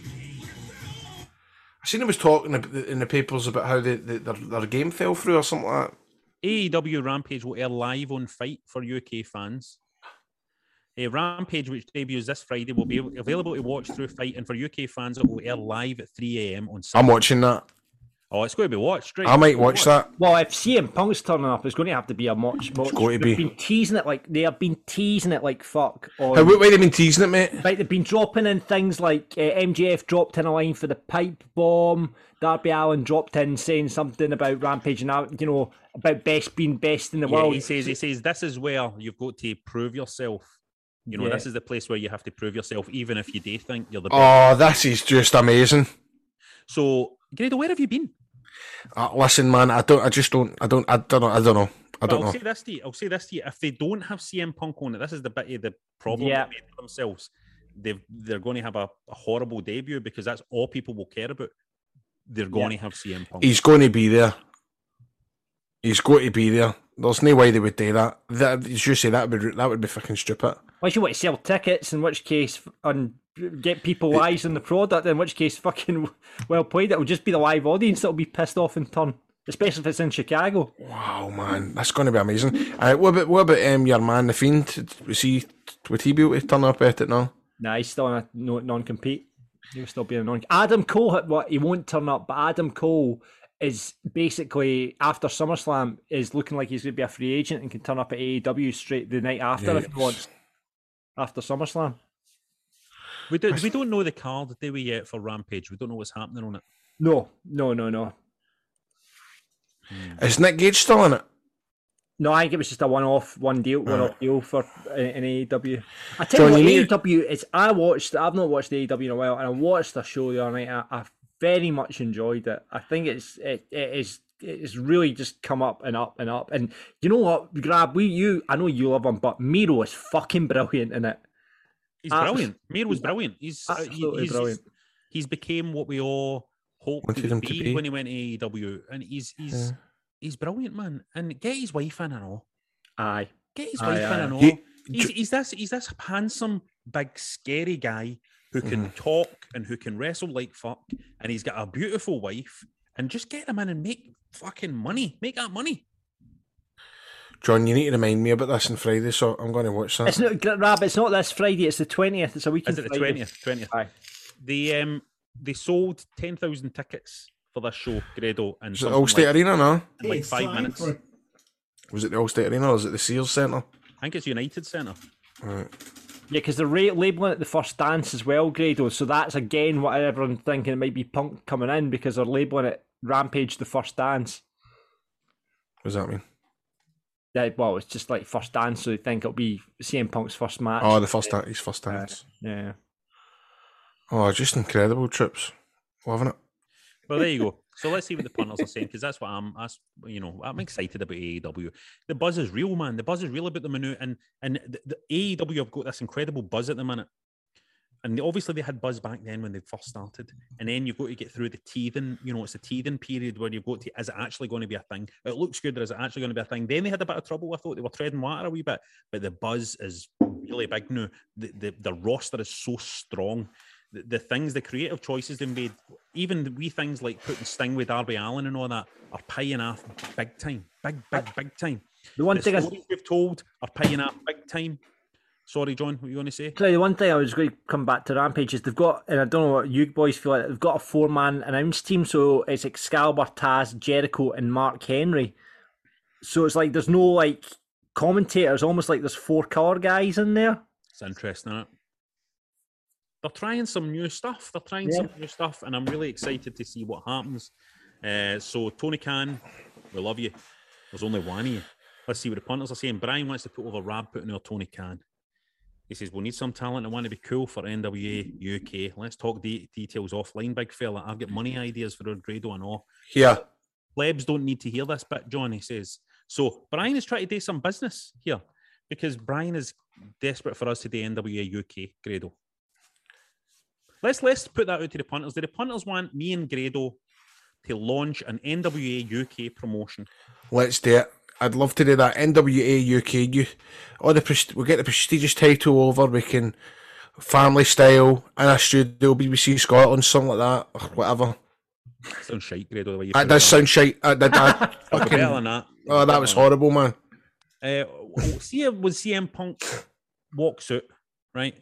Speaker 3: I seen him was talking in the papers about how they, they, their, their game fell through or something like that.
Speaker 4: AEW Rampage will air live on FITE for UK fans. A Rampage, which debuts this Friday, will be available to watch through FITE, and for UK fans, it will air live at 3 a.m. on Sunday.
Speaker 3: I'm watching that.
Speaker 4: Oh, it's going to be watched, right?
Speaker 3: I might watch that.
Speaker 5: Well, if CM Punk's turning up, it's going to have to be a much. much it's
Speaker 3: going to
Speaker 5: they've
Speaker 3: be.
Speaker 5: been teasing it like they have been teasing it like fuck. On,
Speaker 3: How, why they been teasing it, mate?
Speaker 5: Right, they've been dropping in things like uh, MJF dropped in a line for the pipe bomb. Darby Allin dropped in saying something about Rampage and you know about best being best in the
Speaker 4: Yeah,
Speaker 5: world.
Speaker 4: he says he says this is where you've got to prove yourself. You know,
Speaker 5: Yeah.
Speaker 4: this is the place where you have to prove yourself, even if you do think you're the best.
Speaker 3: Oh, this is just amazing.
Speaker 4: So, Grado, where have you been?
Speaker 3: Uh, listen, man, I don't, I just don't, I don't, I don't know, I don't know. I don't
Speaker 4: I'll
Speaker 3: know.
Speaker 4: say this to you. I'll say this to you. If they don't have CM Punk on it, this is the bit of the problem
Speaker 5: Yeah.
Speaker 4: they made for themselves. They've they're going to have a, a horrible debut because that's all people will care about. They're going to have CM Punk.
Speaker 3: He's going to be there. He's going to be there. There's no way they would do that. That as you say, that would be that would be fucking stupid.
Speaker 5: Unless you want to sell tickets, in which case, and get people eyes on the product, in which case, fucking well played. It'll just be the live audience that'll be pissed off in turn, especially if it's in Chicago.
Speaker 3: Wow, man, that's going to be amazing. Uh, what about what about um, your man, the fiend? Was he would he be able to turn up at it now?
Speaker 5: Nah, he's still on a non-compete. He'll still be a non. Adam Cole, what he won't turn up, but Adam Cole is basically after SummerSlam is looking like he's going to be a free agent and can turn up at AEW straight the night after if he wants. After SummerSlam,
Speaker 4: we do, we don't know the card, do we yet for Rampage? We don't know what's happening on it.
Speaker 5: no, no, no, no,
Speaker 3: Is Nick Gage still in it?
Speaker 5: no. I think it was just a one-off, one deal, one-off deal for uh, in AEW. I tell
Speaker 3: John,
Speaker 5: you
Speaker 3: you
Speaker 5: what, AEW is. I watched. I've not watched AEW in a while, and I watched the show the other night. I, I very much enjoyed it. I think it's it, it is it's really just come up and up and up. And you know what, Grab? We you I know you love him, but Miro is fucking brilliant in it.
Speaker 4: He's
Speaker 5: Abs-
Speaker 4: brilliant. was brilliant. He's uh, he- he's,
Speaker 5: brilliant.
Speaker 4: He's, he's became what we all hoped
Speaker 3: Wanted
Speaker 4: he
Speaker 3: him
Speaker 4: would
Speaker 3: to
Speaker 4: be,
Speaker 3: be.
Speaker 4: when he went to AEW, and he's he's he's brilliant, man. And get his wife in and all.
Speaker 5: Aye.
Speaker 4: Get his
Speaker 5: Aye,
Speaker 4: wife
Speaker 5: aye.
Speaker 4: in and all.
Speaker 3: He-
Speaker 4: he's, he's this he's this handsome, big, scary guy who can
Speaker 3: Mm-hmm.
Speaker 4: talk and who can wrestle like fuck, and he's got a beautiful wife. And just get him in and make fucking money. Make that money.
Speaker 3: John, you need to remind me about this on Friday, so I'm going to watch that.
Speaker 5: It's not Grab. It's not this Friday. It's the twentieth. It's a weekend.
Speaker 4: Is it the
Speaker 5: Friday.
Speaker 4: twentieth? Twentieth.
Speaker 5: Aye.
Speaker 4: They um they sold ten thousand tickets for this show, Grado, and
Speaker 3: Was it All State
Speaker 4: like,
Speaker 3: Arena now?
Speaker 4: in like five minutes.
Speaker 3: Was it the Allstate Arena or was it the Sears Centre?
Speaker 4: I think it's United Centre. Right.
Speaker 5: Yeah, because they're ra- labeling it the first dance as well, Grado. So that's again what everyone's thinking it might be Punk coming in because they're labeling it Rampage the first dance.
Speaker 3: What does that mean?
Speaker 5: Yeah, well, it's just like first dance, so they think it'll be CM Punk's first match.
Speaker 3: Oh, the first dance, his first dance.
Speaker 5: Uh, yeah.
Speaker 3: Oh, just incredible trips. Loving it.
Speaker 4: Well, there you go. So let's see what the punters are saying because that's what I'm. That's you know I'm excited about AEW. The buzz is real, man. The buzz is real about the minute, and and the, the AEW have got this incredible buzz at the minute. And they, obviously they had buzz back then when they first started, and then you've got to get through the teething. You know, it's a teething period where you've got to. Is it actually going to be a thing? It looks good, or is it actually going to be a thing? Then they had a bit of trouble. I thought they were treading water a wee bit, but the buzz is really big now. The the, the roster is so strong. The, the things, the creative choices they made, even the wee things like putting Sting with Darby Allin and all that, are paying off big time, big, big, big time.
Speaker 5: The one
Speaker 4: The
Speaker 5: thing I...
Speaker 4: we've told are paying off big time. Sorry, John, what are you going to say?
Speaker 5: Sorry, the one thing I was going to come back to Rampage is they've got, and I don't know what you boys feel like, they've got a four man announce team. So it's Excalibur, Taz, Jericho, and Mark Henry. So it's like there's no like commentators, almost like there's four color guys in there.
Speaker 4: It's interesting, it? They're trying some new stuff. They're trying
Speaker 5: Yeah.
Speaker 4: some new stuff, and I'm really excited to see what happens. Uh, so, Tony Khan, we love you. There's only one of you. Let's see what the punters are saying. Brian wants to put over Rab putting over Tony Khan. He says, We need some talent. I want to be cool for NWA UK. Let's talk de- details offline, big fella. I've got money ideas for Grado and all.
Speaker 3: Yeah.
Speaker 4: Plebs don't need to hear this bit, John, he says. So Brian is trying to do some business here because Brian is desperate for us to do NWA UK, Grado. Let's let's put that out to the punters. Do the punters want me and Grado to launch an NWA UK promotion?
Speaker 3: Let's do it. I'd love to do that. NWA UK. You, all the we'll get the prestigious title over. We can family style in a studio, BBC Scotland, something like that, or whatever.
Speaker 4: Sounds shite. The way you
Speaker 3: That does sound shite. I, did fucking-
Speaker 4: that.
Speaker 3: oh, that was horrible, man.
Speaker 4: Uh, see when CM Punk walks out, right?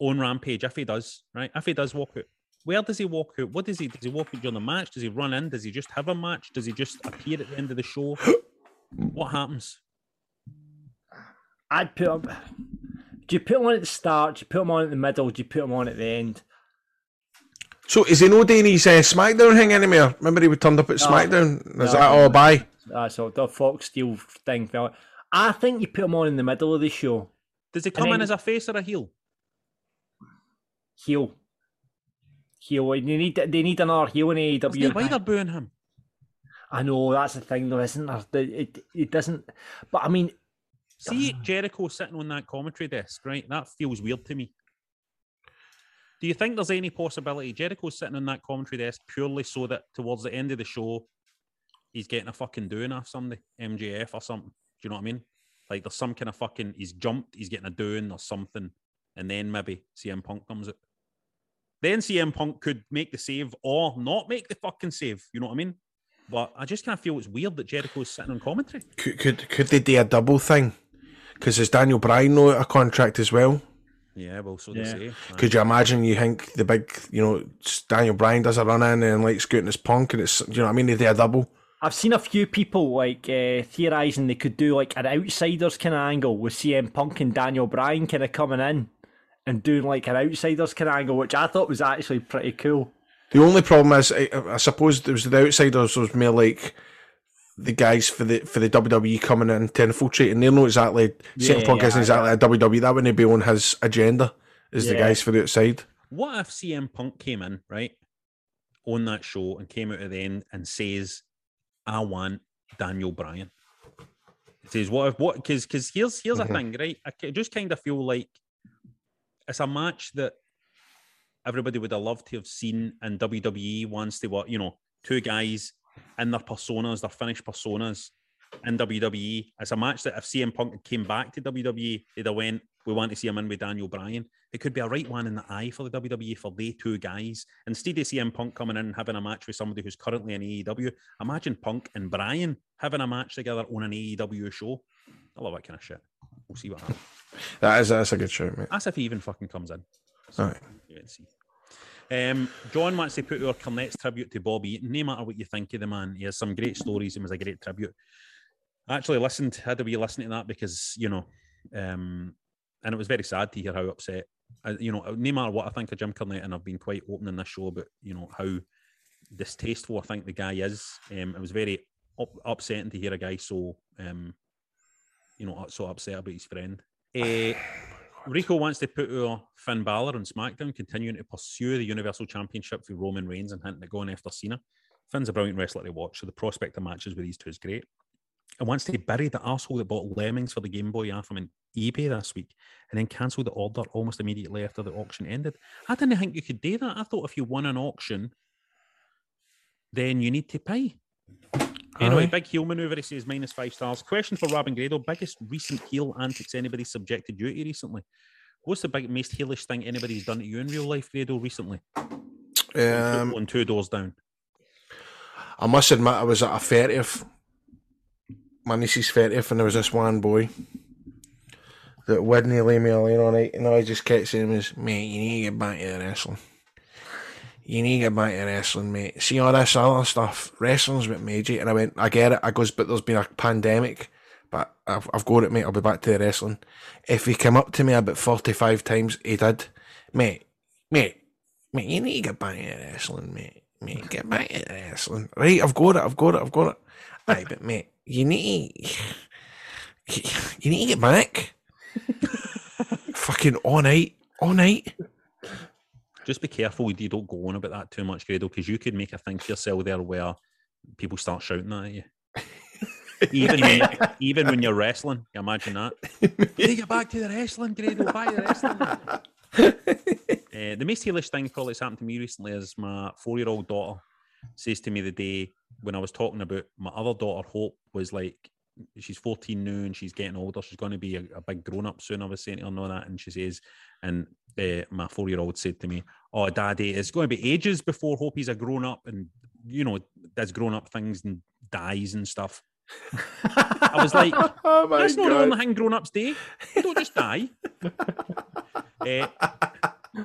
Speaker 4: On Rampage, if he does, right? If he does walk out, where does he walk out? What does he does he walk out during the match? Does he run in? Does he just have a match? Does he just appear at the end of the show? what happens?
Speaker 5: I'd put him. Do you put him on at the start? Do you put him on at the middle? Do you put him on at the end?
Speaker 3: So is he no doing his uh, SmackDown thing anymore? Remember he would turned up at SmackDown? Is
Speaker 5: No.
Speaker 3: that all bye?
Speaker 5: That's all the Fox Steel thing. fella. I think you put him on in the middle of the show.
Speaker 4: Does he come in
Speaker 5: then-
Speaker 4: as a face or a heel?
Speaker 5: Heel. Heel. They need they need another heel in
Speaker 4: Is
Speaker 5: AEW.
Speaker 4: why they're booing him?
Speaker 5: I know that's the thing, though, isn't It, it doesn't. But I mean,
Speaker 4: See Jericho sitting on that commentary desk, right? That feels weird to me. Do you think there's any possibility Jericho's sitting on that commentary desk purely so that towards the end of the show, he's getting a fucking doing off somebody, MJF or something? Do you know what I mean? Like there's some kind of fucking he's jumped, he's getting a doing or something, and then maybe CM Punk comes up. Then CM Punk could make the save or not make the fucking save. You know what I mean? But I just kind of feel it's weird that Jericho's sitting on commentary.
Speaker 3: Could could, could they do a double thing? Because is Daniel Bryan know a contract as well.
Speaker 4: Yeah, well, so they say.
Speaker 3: Could you imagine? You think the big, you know, Daniel Bryan does a run in and like scooting his punk, and it's, you know what I mean? They do a double.
Speaker 5: I've seen a few people like uh, theorizing they could do like an outsiders kind of angle with CM Punk and Daniel Bryan kind of coming in and doing like an outsiders kind of angle, which I thought was actually pretty cool.
Speaker 3: The only problem is, I, I suppose there was the outsiders was more like the guys for the for the WWE coming in to infiltrate, and they're not exactly CM
Speaker 5: Yeah,
Speaker 3: Punk isn't
Speaker 5: yeah,
Speaker 3: exactly a WWE. That wouldn't be on his agenda. Is the guys for the outside?
Speaker 4: What if CM Punk came in, right, on that show and came out at the end and says, I want Daniel Bryan? It says, what if, what, because because here's, here's
Speaker 3: Mhm.
Speaker 4: a thing, right? I just kind of feel like it's a match that everybody would have loved to have seen, in WWE once they were, you know, two guys in their personas, their finished personas in WWE. It's a match that if CM Punk came back to WWE, they'd have went, we want to see him in with Daniel Bryan. It could be a right one in the eye for the WWE for they two guys. Instead of CM Punk coming in and having a match with somebody who's currently in AEW, imagine Punk and Bryan having a match together on an AEW show. I love that kind of shit. We'll see what happens.
Speaker 3: That is that's a good show, mate.
Speaker 4: That's if he even fucking comes in. Yeah, let's see. Um, John wants to put our Cornette's tribute to Bobby. No matter what you think of the man, he has some great stories and was a great tribute. I actually listened, had a wee listen to that because, you know, um, and it was very sad to hear how upset, uh, you know, no matter what I think of Jim Cornette, and I've been quite open in this show about, you know, how distasteful I think the guy is. Um, it was very up- upsetting to hear a guy so, um, you know, so upset about his friend. Uh, Rico wants to put our Finn Balor on SmackDown, continuing to pursue the Universal Championship for Roman Reigns and hinting at going after Cena. Finn's a brilliant wrestler to watch, so the prospect of matches with these two is great. And wants to bury the asshole that bought Lemmings for the Game Boy him on eBay this week and then cancelled the order almost immediately after the auction ended. I didn't think you could do that. I thought if you won an auction, then you need to pay. Anyway,
Speaker 3: Aye.
Speaker 4: big heel maneuver. He says minus five stars. Question for Rab and Grado: Biggest recent heel antics anybody subjected you to recently? What's the big most heelish thing anybody's done to you in real life, Grado, recently?
Speaker 3: Um,
Speaker 4: on two doors down.
Speaker 3: I must admit, I was at a thirtieth, my niece's thirtieth, and there was this one boy that wouldn't leave me alone all night, and all I just kept saying was, "Mate, you need to get back to the wrestling. You need to get back to wrestling, mate. See all this other stuff. Wrestling's made you." And I went, "I get it." I goes, "But there's been a pandemic." But I've, I've got it, mate. I'll be back to the wrestling. If he came up to me about 45 times, he did. Mate, mate, mate, you need to get back to wrestling, mate. Mate, get back to wrestling. Right, I've got it, I've got it, I've got it. Aye, but mate, you need you need to get back. Fucking all night, all night.
Speaker 4: Just be careful you don't go on about that too much, Grado, because you could make a thing for yourself there where people start shouting at you. even when, even when you're wrestling, you imagine that. You get back to the wrestling, Grado. To the wrestling. Uh, the most heelish thing probably that's happened to me recently is my four-year-old daughter says to me the day when I was talking about my other daughter, Hope, was like, she's 14 now and she's getting older. She's going to be a, a big grown-up soon. I was saying to her and all that, and she says, and uh, my four-year-old said to me, "Oh, Daddy, it's going to be ages before Hope is a grown-up and you know does grown-up things and dies and stuff." I was like,
Speaker 3: Oh
Speaker 4: that's not the
Speaker 3: god.
Speaker 4: only thing grown-ups do. They don't just die.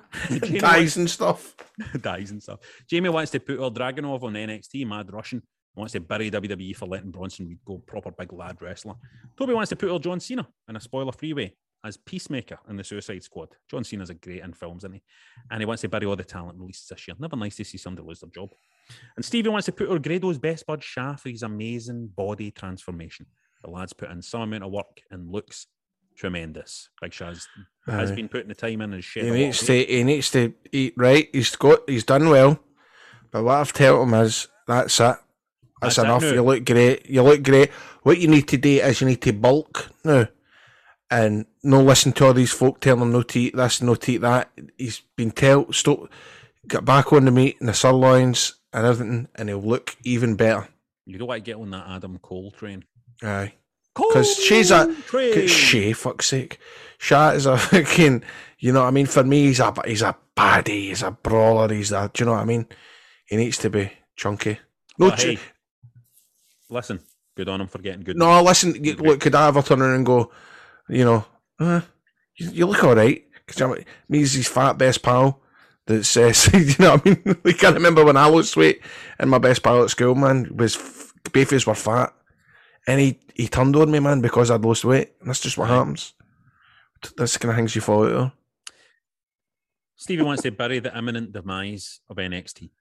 Speaker 4: Jamie
Speaker 3: Ties and stuff.
Speaker 4: dies and stuff. Jamie wants to put our Dragunov on NXT, Mad Russian. Wants to bury WWE for letting Bronson Reed go proper big lad wrestler. Toby wants to put our John Cena in a spoiler freeway as Peacemaker in the Suicide Squad. John Cena's a great in films, isn't he? And he wants to bury all the talent releases this year. Never nice to see somebody lose their job. And Stevie wants to put our Grado's best bud Sha for his amazing body transformation. The lad's put in some amount of work and looks tremendous. Big Shaz has been putting the time in and shit.
Speaker 3: He needs to. He needs to eat right. He's got. He's done well. But what I've told him is that's it. That's,
Speaker 4: That's
Speaker 3: enough.
Speaker 4: now.
Speaker 3: You look great. You look great. What you need to do is you need to bulk now, and no listen to all these folk telling him no to eat this, no to eat that. He's been tell stop, get back on the meat and the sirloins and everything, and he'll look even better.
Speaker 4: You don't want to get on that Adam Cole train.
Speaker 3: Aye. Because she's a cause Shay, fuck's sake. Sha is a fucking, you know what I mean? For me, he's a he's a baddie, he's a brawler, he's a, do you know what I mean? He needs to be chunky. No, ch-
Speaker 4: hey, listen, good on him for getting good.
Speaker 3: no, listen. Look, could I ever turn around and go, you know, uh, you, you look all right? Because me's his fat best pal that says, you know what I mean? We can't remember when I lost weight and my best pal at school, man, was of were fat. And he, he turned on me, man, because I'd lost weight. And that's just what happens. That's the kind of things you fall out of.
Speaker 4: Stevie wants to bury the imminent demise of NXT.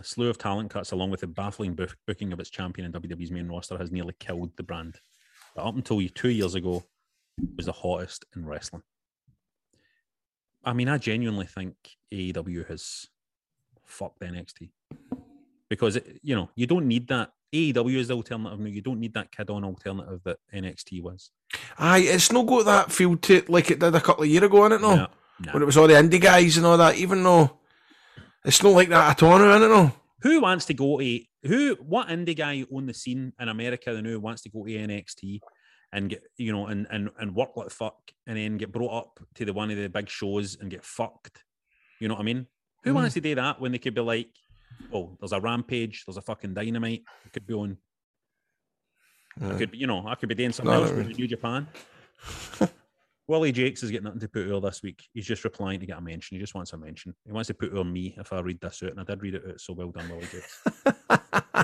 Speaker 4: A slew of talent cuts, along with the baffling book- booking of its champion in WWE's main roster, has nearly killed the brand. But up until two years ago, was the hottest in wrestling. I mean, I genuinely think AEW has fucked NXT because it, you know you don't need that. AEW is the alternative now. You don't need that kid on alternative that NXT was.
Speaker 3: Aye, it's no got that feel to it like it did a couple of years ago, innit? No,
Speaker 4: No, no.
Speaker 3: when it was all the indie guys and all that. Even though it's not like that at all, now, innit? No.
Speaker 4: Who wants to go to who? What indie guy on the scene in America that who wants to go to NXT and get you know and and and work like fuck and then get brought up to the one of the big shows and get fucked? You know what I mean? Who
Speaker 3: Mm.
Speaker 4: wants to do that when they could be like, oh, there's a rampage, there's a fucking dynamite. It could be on. I could be, you know, I could be doing something
Speaker 3: No,
Speaker 4: else with. New Japan. Willie Jakes is getting nothing to put over this week. He's just replying to get a mention. He just wants a mention. He wants to put on me if I read this out, and I did read it out. So well done, Willie Jakes.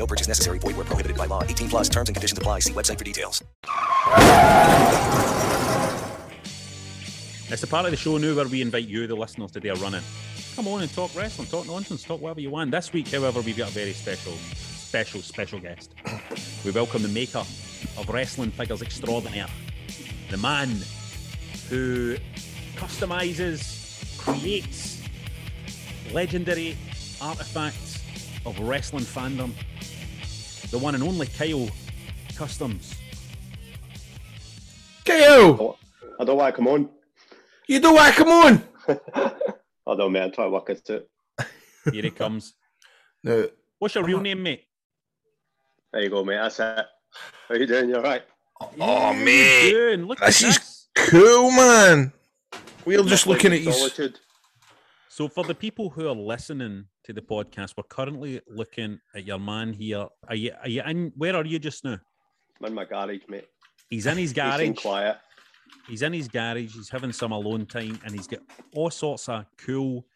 Speaker 6: No purchase necessary. Void where prohibited by law. 18 plus terms and conditions apply. See website for details.
Speaker 4: It's the part of the show now where we invite you, the listeners, to do a run in. Come on and talk wrestling, talk nonsense, talk whatever you want. This week, however, we've got a very special, special, special guest. We welcome the maker of wrestling figures extraordinaire, the man who customizes, creates legendary artifacts of wrestling fandom, the one and only Kyle Kustoms.
Speaker 3: Kyle!
Speaker 7: I don't want to come on.
Speaker 3: You do what? Come on!
Speaker 7: I don't man, try to work it out.
Speaker 4: Here he comes.
Speaker 3: No,
Speaker 4: What's your real name, mate?
Speaker 7: There you go, mate. That's it. How you doing? You alright?
Speaker 3: oh, mate.
Speaker 4: Look
Speaker 3: This
Speaker 4: at
Speaker 3: is
Speaker 4: this.
Speaker 3: cool, man. We're just looking at you.
Speaker 7: Solitude.
Speaker 4: So, for the people who are listening to the podcast, we're currently looking at your man here. Are you? Are you in? Where are you just now?
Speaker 7: I'm in my garage, mate.
Speaker 4: He's in his garage.
Speaker 7: quiet.
Speaker 4: He's in his garage. He's having some alone time, and he's got all sorts of cool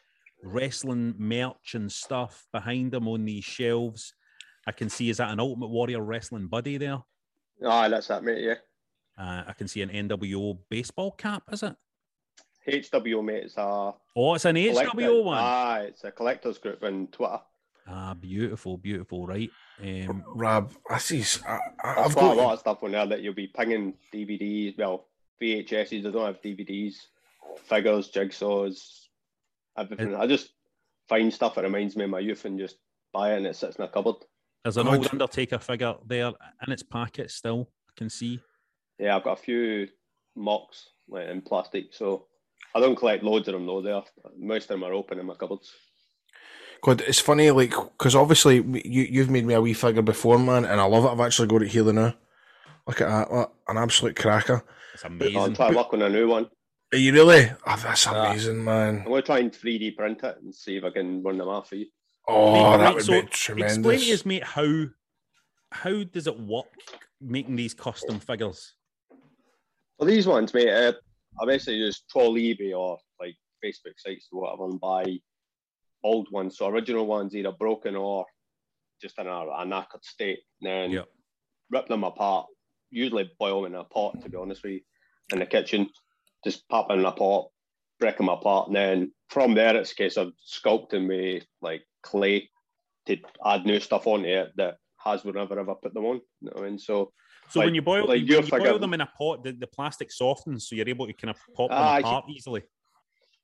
Speaker 4: wrestling merch and stuff behind him on these shelves. I can see is that an Ultimate Warrior wrestling buddy there.
Speaker 7: Ah, that's that, mate. Yeah.
Speaker 4: Uh, I can see an NWO baseball cap. Is it?
Speaker 7: HW, mates are.
Speaker 4: Oh, it's an
Speaker 7: collector-
Speaker 4: HWO one.
Speaker 7: Ah, it's a collectors group on Twitter.
Speaker 4: Ah, beautiful, beautiful. Right. Um,
Speaker 3: Rob, I see. I, I,
Speaker 7: I've
Speaker 3: I've
Speaker 7: got a lot of stuff on there that you'll be pinging DVDs. Well, VHSs. I don't have DVDs. Figures, jigsaws, everything. I just find stuff that reminds me of my youth and just buy it, and it sits in a cupboard.
Speaker 4: There's an
Speaker 3: God.
Speaker 4: old Undertaker figure there in its packet still. I can see.
Speaker 7: Yeah, I've got a few mocks like in plastic, so I don't collect loads of them though. There, most of them are open in my cupboards.
Speaker 3: God, it's funny, like, because obviously you, you've made me a wee figure before, man, and I love it. I've actually got it here now. Look at that. What an absolute cracker.
Speaker 4: It's amazing.
Speaker 7: I'll
Speaker 4: amazing.
Speaker 7: try to work on a new one.
Speaker 3: Are you really? Oh, that's amazing, man.
Speaker 7: I'm going to try and 3D print it and see if I can run them off for you.
Speaker 3: Oh,
Speaker 4: Mate,
Speaker 3: that
Speaker 4: right,
Speaker 3: would
Speaker 4: so
Speaker 3: be tremendous.
Speaker 4: Explain to
Speaker 3: tremendous.
Speaker 4: us, mate, how how does it work making these custom figures?
Speaker 7: Well, these ones, mate, uh, I basically just troll eBay or like Facebook sites or whatever and buy old ones. So original ones either broken or just in a, a knackered state. And then
Speaker 4: Yep.
Speaker 7: rip them apart, usually boil them in a pot, to be honest with you, in the kitchen. Just pop in a pot, break them apart, and then from there it's a case of sculpting with like clay to add new stuff onto it that has would never ever put them on. You know what I mean? So
Speaker 4: So
Speaker 7: like-
Speaker 4: when you boil,
Speaker 7: like
Speaker 4: when you boil
Speaker 7: figure-
Speaker 4: them in a pot, the, the plastic softens, so you're able to kind of pop them
Speaker 7: Ah, I see.
Speaker 4: apart easily.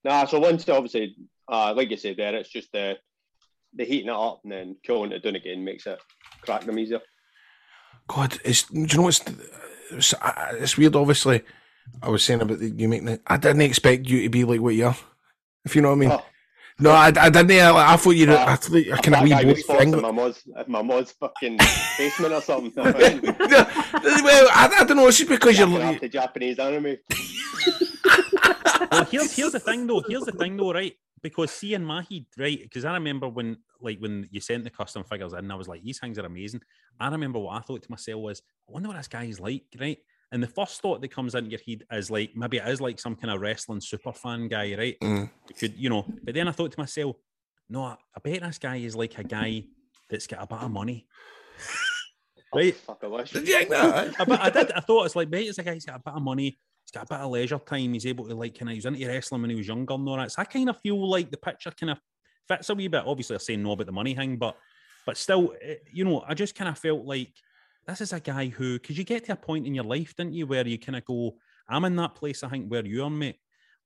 Speaker 7: Nah, so once obviously, uh, like you said there, it's just the the heating it up and then cooling it down again makes it crack them easier.
Speaker 3: God, it's do you know what's it's, uh, it's weird. Obviously, I was saying about the, you making it. I didn't expect you to be like what you are. If you know what I mean.
Speaker 7: Oh.
Speaker 3: No, I, I didn't. I, I thought you.
Speaker 7: Ah,
Speaker 3: I thought I kind of
Speaker 7: That
Speaker 3: wee boy thing.
Speaker 7: my mud's, my mud's fucking basement or something.
Speaker 3: well, I, I don't know. It's just because
Speaker 7: Jacking
Speaker 3: you're.
Speaker 7: up the Japanese anime.
Speaker 4: well, here's here's the thing though. Here's the thing though, right? Because seeing Mahi, right? Because I remember when, like, when you sent the custom figures in, I was like, these things are amazing. I remember what I thought to myself was, I wonder what this guy is like, right? And the first thought that comes into your head is like, maybe it is like some kind of wrestling super fan guy, right?
Speaker 3: Mm.
Speaker 4: It could, you know. But then I thought to myself, no, I, I bet this guy is like a guy that's got a bit of money. right?
Speaker 7: Oh, Fuck, I wish.
Speaker 3: Did you think that?
Speaker 4: I, I did. I thought it's like, mate, it's a guy who's got a bit of money. He's got a bit of leisure time. He's able to like kind of. He was into wrestling when he was younger and all that. So I kind of feel like the picture kind of fits a wee bit. Obviously, I'm saying no about the money thing, but but still, eh, you know, I just kind of felt like this is a guy who, because you get to a point in your life, didn't you, where you kind of go, I'm in that place. I think where you are, mate,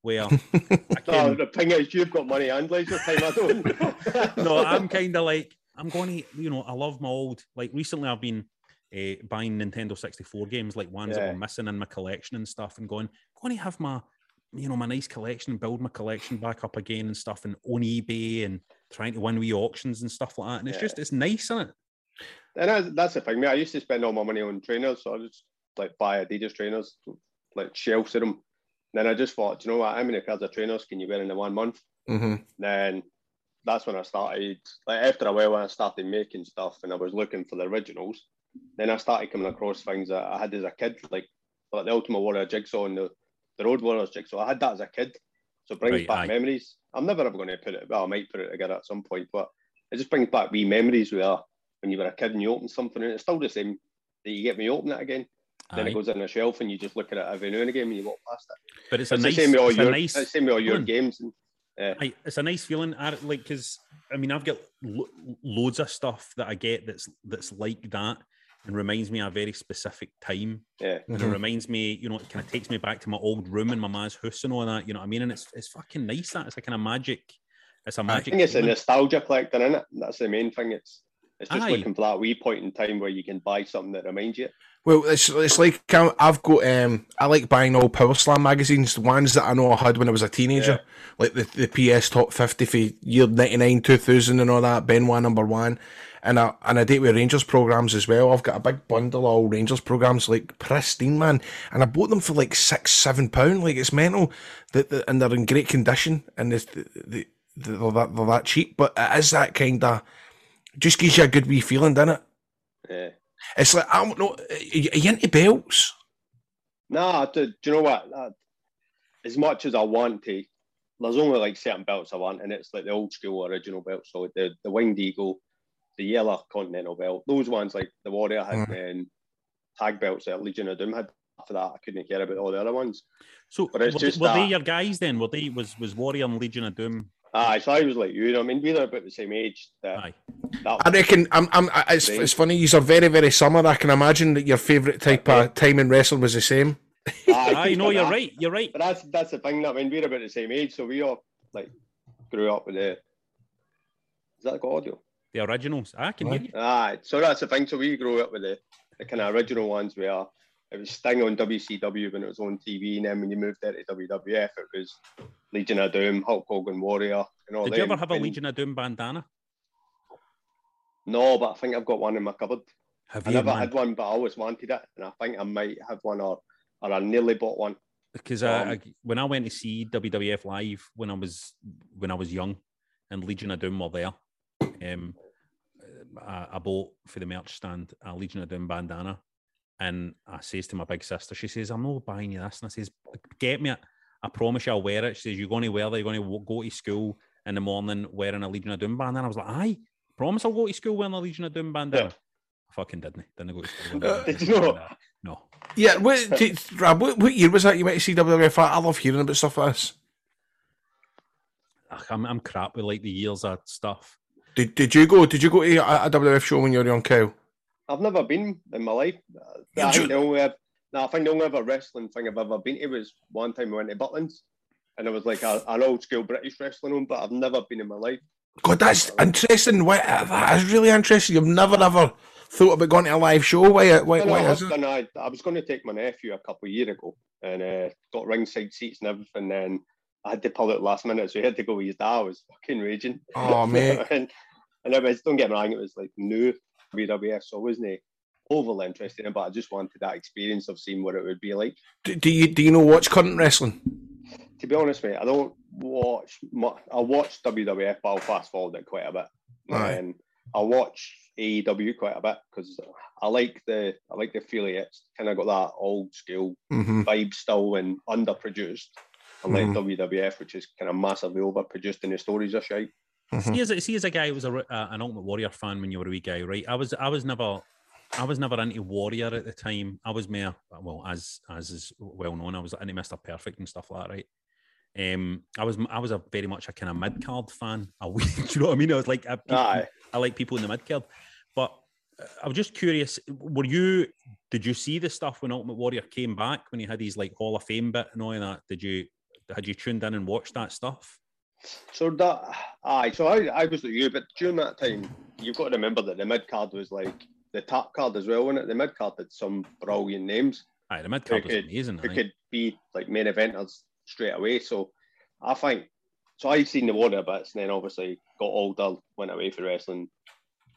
Speaker 4: where I
Speaker 7: No,
Speaker 4: can,
Speaker 7: the thing is, you've got money and leisure time. I don't.
Speaker 4: no, I'm kind of like I'm going to, you know, I love my old. Like recently, I've been uh, buying Nintendo 64 games, like ones that were missing in my collection and stuff, and going, going to have my, you know, my nice collection and build my collection back up again and stuff, and on eBay and trying to win wee auctions and stuff like that. And it's
Speaker 7: Yeah.
Speaker 4: just, it's nice, isn't it?
Speaker 7: And that's, that's the thing, mate. I used to spend all my money on trainers, so I just like buy Adidas trainers, like shelves of them. Then I just thought, you know what? How many pairs of trainers can you wear in the one month?
Speaker 3: hmm
Speaker 7: Then that's when I started. Like after a while, when I started making stuff and I was looking for the originals, then I started coming across things that I had as a kid, like like the Ultimate Warrior jigsaw and the, the Road Warriors jigsaw. I had that as a kid, so it brings
Speaker 4: Right,
Speaker 7: back
Speaker 4: aye.
Speaker 7: memories. I'm never ever going to put it. Well, I might put it together at some point, but it just brings back wee memories where when you were a kid and you open something and it's still the same that you get me open it again. Then
Speaker 4: Aye.
Speaker 7: it goes in a shelf and you just look at it every now and again when you walk past it.
Speaker 4: But it's a nice,
Speaker 7: the same with all
Speaker 4: it's a
Speaker 7: your,
Speaker 4: nice,
Speaker 7: it's the same with all your
Speaker 4: feeling.
Speaker 7: games. And, uh,
Speaker 4: I, it's a nice feeling, like because I mean I've got lo- loads of stuff that I get that's that's like that and reminds me of a very specific time.
Speaker 7: yeah.
Speaker 4: And it reminds me, you know, it kind of takes me back to my old room in my ma's house and all that. You know what I mean? And it's it's fucking nice. That it's a kind of magic. It's a magic.
Speaker 7: I think it's a nostalgia collector, isn't it? That's the main thing. It's it's just
Speaker 4: Aye.
Speaker 7: looking for that wee point in time where you can buy something that reminds you.
Speaker 3: Well, it's it's like I've got um I like buying all Power Slam magazines, the ones that I know I had when I was a teenager, like the, the PS Top Fifty for year ninety nine, two thousand, and all that. Benoit number one, and I and I date with Rangers programs as well. I've got a big bundle of all Rangers programs, like pristine man, and I bought them for like six, seven pound. Like it's mental that that- and they're in great condition, and the, the, the, they're, that, they're that cheap, but it is that kind of just gives you a good wee feeling, doesn't it?
Speaker 7: Yeah.
Speaker 3: It's like I don't know. Are you into belts?
Speaker 7: Nah, do, do you know what? Uh, as much as I want to, there's only like certain belts I want, and it's like the old school original belts. So the the Winged Eagle, the yellow Continental belt, those ones like the Warrior had, and tag belts that Legion of Doom had. After that, I couldn't care about all the other ones.
Speaker 4: So
Speaker 7: But it's
Speaker 4: were,
Speaker 7: just
Speaker 4: were they your guys then? Were they was was Warrior and Legion of Doom?
Speaker 7: Aye, so I was like you. know, I mean, we were about the same age. That,
Speaker 4: Aye.
Speaker 3: I reckon I'm. I'm. It's, it's funny. You are very, very similar. I can imagine that your favourite type of time in wrestling was the same.
Speaker 4: Aye, no,
Speaker 7: but
Speaker 4: you're
Speaker 7: that-
Speaker 4: right. You're right.
Speaker 7: But that's that's the thing. That I mean, we're about the same age, so we all like grew up with the. Is that got audio?
Speaker 4: The originals. Ah, I can hear you.
Speaker 7: Aye, so that's the thing. So we grew up with the, the kind of original ones where it was Sting on WCW when it was on TV, and then when you moved there to WWF, it was Legion of Doom, Hulk Hogan, Warrior, and all that.
Speaker 4: Did you ever have a
Speaker 7: And-
Speaker 4: Legion of Doom bandana?
Speaker 7: No, but I think I've got one in my cupboard.
Speaker 4: Have
Speaker 7: I
Speaker 4: you?
Speaker 7: never
Speaker 4: man?
Speaker 7: had one, but I always wanted it, and I think I might have one, or or I nearly bought one.
Speaker 4: because
Speaker 7: Um,
Speaker 4: I, I, when I went to see WWF live when I was when I was young, and Legion of Doom were there, um, I, I bought for the merch stand a Legion of Doom bandana, and I says to my big sister, she says, "I'm not buying you this," and I says, "Get me it. I promise you I'll wear it." She says, "You're going to wear that. You're going to go to school in the morning wearing a Legion of Doom band. And I was like, "Aye, promise I'll go to school wearing a Legion of Doom bandana." I fucking didn't. Didn't go to school. wearing a
Speaker 7: Did you
Speaker 4: of
Speaker 7: not?
Speaker 4: No.
Speaker 3: Yeah, what, t- Rab, what, what year was that you went to see WWF? I love hearing about stuff like this.
Speaker 4: Ugh, I'm, I'm crap with like the years of stuff.
Speaker 3: Did, did you go? Did you go to a, a WWF show when you were young, Kyle?
Speaker 7: I've never been in my life. I think the only, no, I think the only ever wrestling thing I've ever been to was one time we went to Butlins, and it was like a, an old school British wrestling home, but I've never been in my life.
Speaker 3: God, that's interesting. Why, that is really interesting. You've never ever thought about going to a live show. Why? Why,
Speaker 7: No, no,
Speaker 3: why is it?
Speaker 7: I, I was going to take my nephew a couple of years ago and uh, got ringside seats and everything. Then I had to pull out last minute, so he had to go with his dad. I was fucking raging.
Speaker 3: Oh, mate.
Speaker 7: and, and it was, don't get me wrong, it was like new WWF, so I wasn't overly interested in it, but I just wanted that experience of seeing what it would be like.
Speaker 3: Do, do you do you know watch current wrestling?
Speaker 7: To be honest, mate, I don't watch much. I watch WWF, but I'll fast forward it quite a bit. And I watch AEW quite a bit because I like the I like the feeling. It's kind of got that old school
Speaker 3: Mhm.
Speaker 7: vibe still and underproduced. Unlike
Speaker 3: Mhm.
Speaker 7: WWF, which is kind of massively overproduced and the stories are shite.
Speaker 4: See, as, see, as a guy who was a, uh, an Ultimate Warrior fan when you were a wee guy, right? I was, I was never, I was never into Warrior at the time. I was more, well, as as is well known, I was into Mister Perfect and stuff like that, right? Um, I was, I was a very much a kind of mid card fan. A wee, do you know what I mean? I was like, I, like people in the mid card, but uh, I was just curious. Were you? Did you see the stuff when Ultimate Warrior came back when he had his like Hall of Fame bit and all that? Did you? Had you tuned in and watched that stuff?
Speaker 7: So that, aye. So I, I was like you, but during that time, you've got to remember that the mid card was like the top card as well, wasn't it? The mid card had some brilliant names.
Speaker 4: Aye, the mid card was
Speaker 7: could-
Speaker 4: amazing. Aye.
Speaker 7: could be like main eventers straight away. So I think so. I seen the water bits, and then obviously got older, went away for wrestling.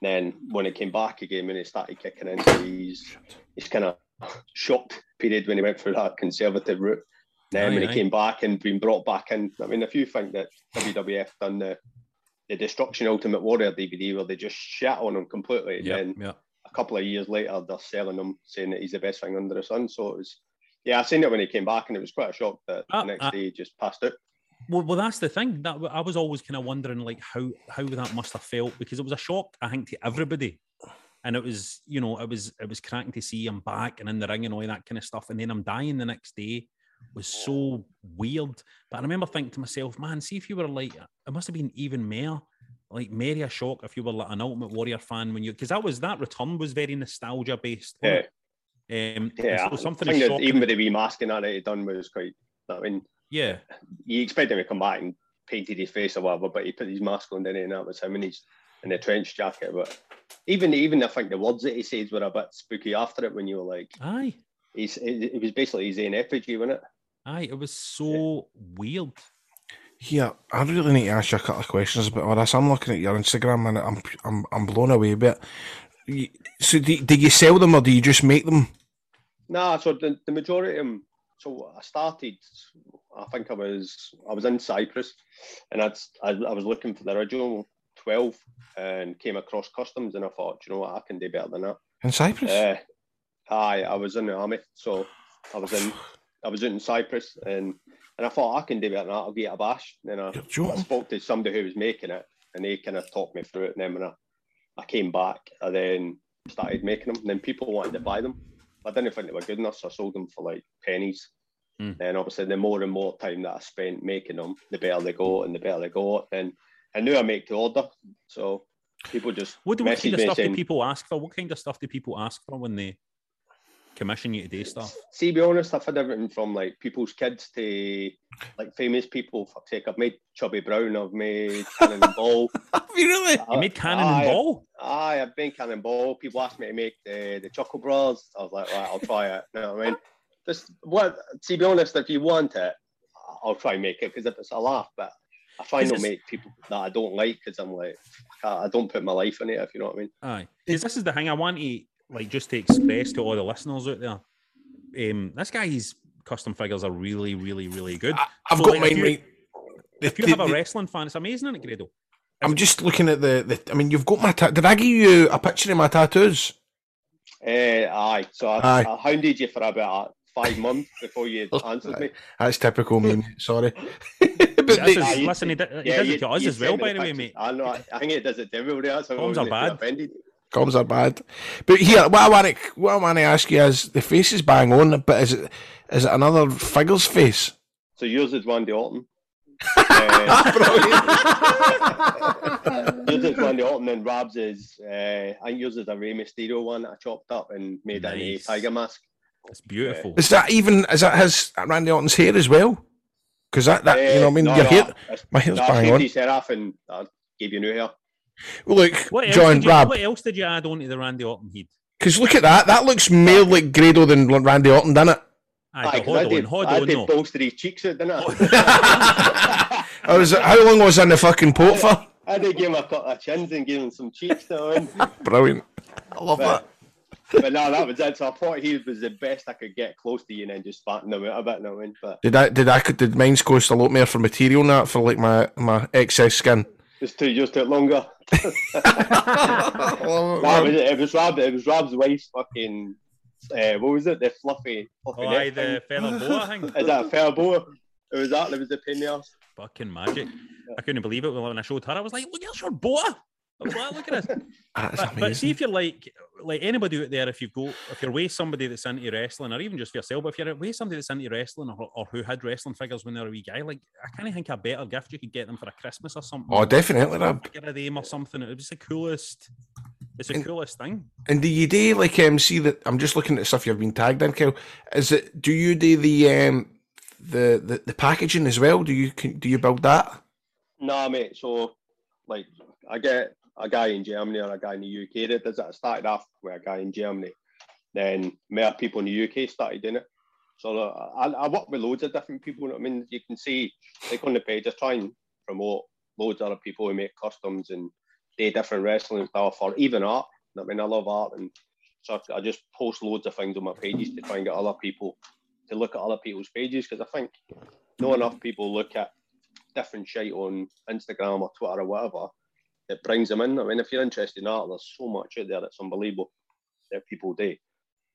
Speaker 7: Then when it came back again, when it started kicking into his his kind of shocked period when he went through that conservative route. Then
Speaker 4: Aye,
Speaker 7: when he
Speaker 4: aye.
Speaker 7: came back and been brought back in, I mean, if you think that WWF done the the Destruction Ultimate Warrior DVD where they just shat on him completely,
Speaker 4: Yeah,
Speaker 7: then
Speaker 4: yeah.
Speaker 7: a couple of years later they're selling him, saying that he's the best thing under the sun. So it was, yeah, I seen it when he came back, and it was quite a shock that
Speaker 4: Ah,
Speaker 7: the next
Speaker 4: ah.
Speaker 7: day he just passed out.
Speaker 4: Well, well, that's the thing. That I was always kind of wondering, like how how that must have felt because it was a shock, I think, to everybody, and it was, you know, it was it was cracking to see him back and in the ring and all that kind of stuff, and then I'm dying the next day was so weird. But I remember thinking to myself, man, see if you were like, it must have been even more like merry a shock if you were like an Ultimate Warrior fan when you because that was that return was very nostalgia based.
Speaker 7: Yeah,
Speaker 4: Um,
Speaker 7: yeah.
Speaker 4: so something
Speaker 7: I
Speaker 4: is
Speaker 7: think that even with the wee masking that he done was quite. I mean,
Speaker 4: yeah,
Speaker 7: you expect him to come back and painted his face or whatever, but he put his mask on, didn't he? And that was him in his in the trench jacket. But even even I think the words that he says were a bit spooky after it when you were like,
Speaker 4: aye,
Speaker 7: he's it, it was basically his own effigy, wasn't it?
Speaker 4: aye, it was so weird.
Speaker 3: Yeah, I really need to ask you a couple of questions about all this. I'm looking at your Instagram and I'm I'm I'm blown away a bit. So do, do you sell them or do you just make them?
Speaker 7: Nah, so the, the majority of them. So I started. I think I was I was in Cyprus, and I'd, I I was looking for the original twelve, and came across customs, and I thought, you know what, I can do better than that.
Speaker 3: In Cyprus?
Speaker 7: Uh, aye, I was in the army, so I was in I was in Cyprus, and and I thought I can do better than that. I'll get a bash. Then I, I spoke to somebody who was making it, and they kind of talked me through it. And then when I, I came back, I then started making them. And then people wanted to buy them. I didn't think they were good enough, so I sold them for like pennies.
Speaker 4: Hmm.
Speaker 7: And obviously, the more and more time that I spent making them, the better they go, and the better they go. And I knew I make to order, so people just
Speaker 4: What, do- what
Speaker 7: message
Speaker 4: kind of
Speaker 7: me
Speaker 4: stuff do people ask for? What kind of stuff do people ask for when they commission you to do stuff?
Speaker 7: See, be honest, I've had everything from like people's kids to like famous people. For sake, I've made Chubby Brown, I've made Cannonball.
Speaker 3: Have you really?
Speaker 4: Uh, you made Cannon and Ball?
Speaker 7: Aye, I've made Cannonball. People ask me to make the the Chuckle Bros. I was like, right, I'll try it. You know what I mean? Just what? To be honest, if you want it, I'll try and make it because if it's a laugh, but I try
Speaker 4: Is
Speaker 7: not make people that I don't like because I'm like, I I don't put my life in it. If you know what I mean?
Speaker 4: Aye. Because this is the thing I want to like just to express to all the listeners out there. Um, this guy's custom figures are really, really, really good.
Speaker 3: I've
Speaker 4: So,
Speaker 3: got
Speaker 4: like,
Speaker 3: mine
Speaker 4: if you,
Speaker 3: right.
Speaker 4: If you have a wrestling fan, it's amazing, isn't it, Grado?
Speaker 3: I'm just looking at the, the I mean, you've got my. Ta- Did I give you a picture of my tattoos?
Speaker 7: Uh, aye. So I,
Speaker 3: Aye.
Speaker 7: I hounded you for about five months before you answered me.
Speaker 3: That's typical me. mate, Sorry.
Speaker 4: This is-
Speaker 7: Aye, you-
Speaker 4: listen, he, d- he
Speaker 7: yeah,
Speaker 4: does
Speaker 7: you-
Speaker 4: it to us as well, by the way, mate.
Speaker 7: I know. I think it does it to everybody else. so I
Speaker 4: Thumbs are bad.
Speaker 7: offended.
Speaker 3: Comms are bad. But here, what I want to what I want to ask you is the face is bang on, but is it is it another figure's face?
Speaker 7: So yours is Randy Orton. uh, yours is Randy Orton, and Rab's is uh, I think yours is a Rey Mysterio one that I chopped up and made nice. a tiger mask.
Speaker 4: It's beautiful.
Speaker 3: Is that even is that his Randy Orton's hair as well? Because that, that you know what I mean.
Speaker 7: no,
Speaker 3: Your
Speaker 7: no,
Speaker 3: hair, my hair's
Speaker 7: no,
Speaker 3: bang
Speaker 7: shaved
Speaker 3: on.
Speaker 7: his hair off and I gave you new hair.
Speaker 3: Well, look,
Speaker 4: What else,
Speaker 3: John
Speaker 4: did you,
Speaker 3: Rab,
Speaker 4: what else did you add on to the Randy Orton head?
Speaker 3: because look at that. That looks more like Grado than Randy Orton, doesn't it?
Speaker 4: Aye,
Speaker 7: Aye,
Speaker 4: but
Speaker 7: 'cause I
Speaker 4: hold
Speaker 7: did,
Speaker 4: on, hold
Speaker 7: I
Speaker 4: on,
Speaker 7: did
Speaker 4: no.
Speaker 7: bolster his cheeks out, didn't I?
Speaker 3: I was how long was I in the fucking port for?
Speaker 7: I did give him a couple of chins and give him some cheeks to win. Eh?
Speaker 3: Brilliant. I love that.
Speaker 7: But, but no, that was it. So I thought he was the best I could get close to you and then just sparking them out a bit. No win, but
Speaker 3: Did I did I could did mine's cost a lot more for material and that for like my my excess skin?
Speaker 7: Just to just took longer. no, it was, it was Rab. It was Rab's wife's fucking. Uh, what was it? The fluffy. fluffy
Speaker 4: Oh,
Speaker 7: neck
Speaker 4: aye, the
Speaker 7: thing.
Speaker 4: feather boa thing.
Speaker 7: Is that a fair boa? It was that. It was the pain in.
Speaker 4: Fucking magic. I couldn't believe it when I showed her. I was like, look, there's your boa. I was like, look at this.
Speaker 3: That's
Speaker 4: But, but see if you're like like anybody out there, if you go if you're with somebody that's into wrestling, or even just for yourself, but if you're with somebody that's into wrestling or, or who had wrestling figures when they were a wee guy, like I can't think of a better gift you could get them for a Christmas or something.
Speaker 3: Oh, definitely, Rab.
Speaker 4: Figure a them or something. It was the coolest. It's the coolest thing.
Speaker 3: And do you do like um see that I'm just looking at stuff you've been tagged in, Kel. Is it do you do the um the, the, the packaging as well? Do you can, do you build that?
Speaker 7: Nah, mate. So, like, I get a guy in Germany or a guy in the UK that does it. I started off with a guy in Germany, then more people in the UK started doing it. So I, I work with loads of different people. I mean, you can see like on the page, I try and promote loads of other people who make customs and do different wrestling stuff or even art. I mean, I love art, and so I just post loads of things on my pages to try and get other people to look at other people's pages because I think not enough people look at different shit on Instagram or Twitter or whatever that brings them in. I mean, if you're interested in art, there's so much out there that's unbelievable that people do.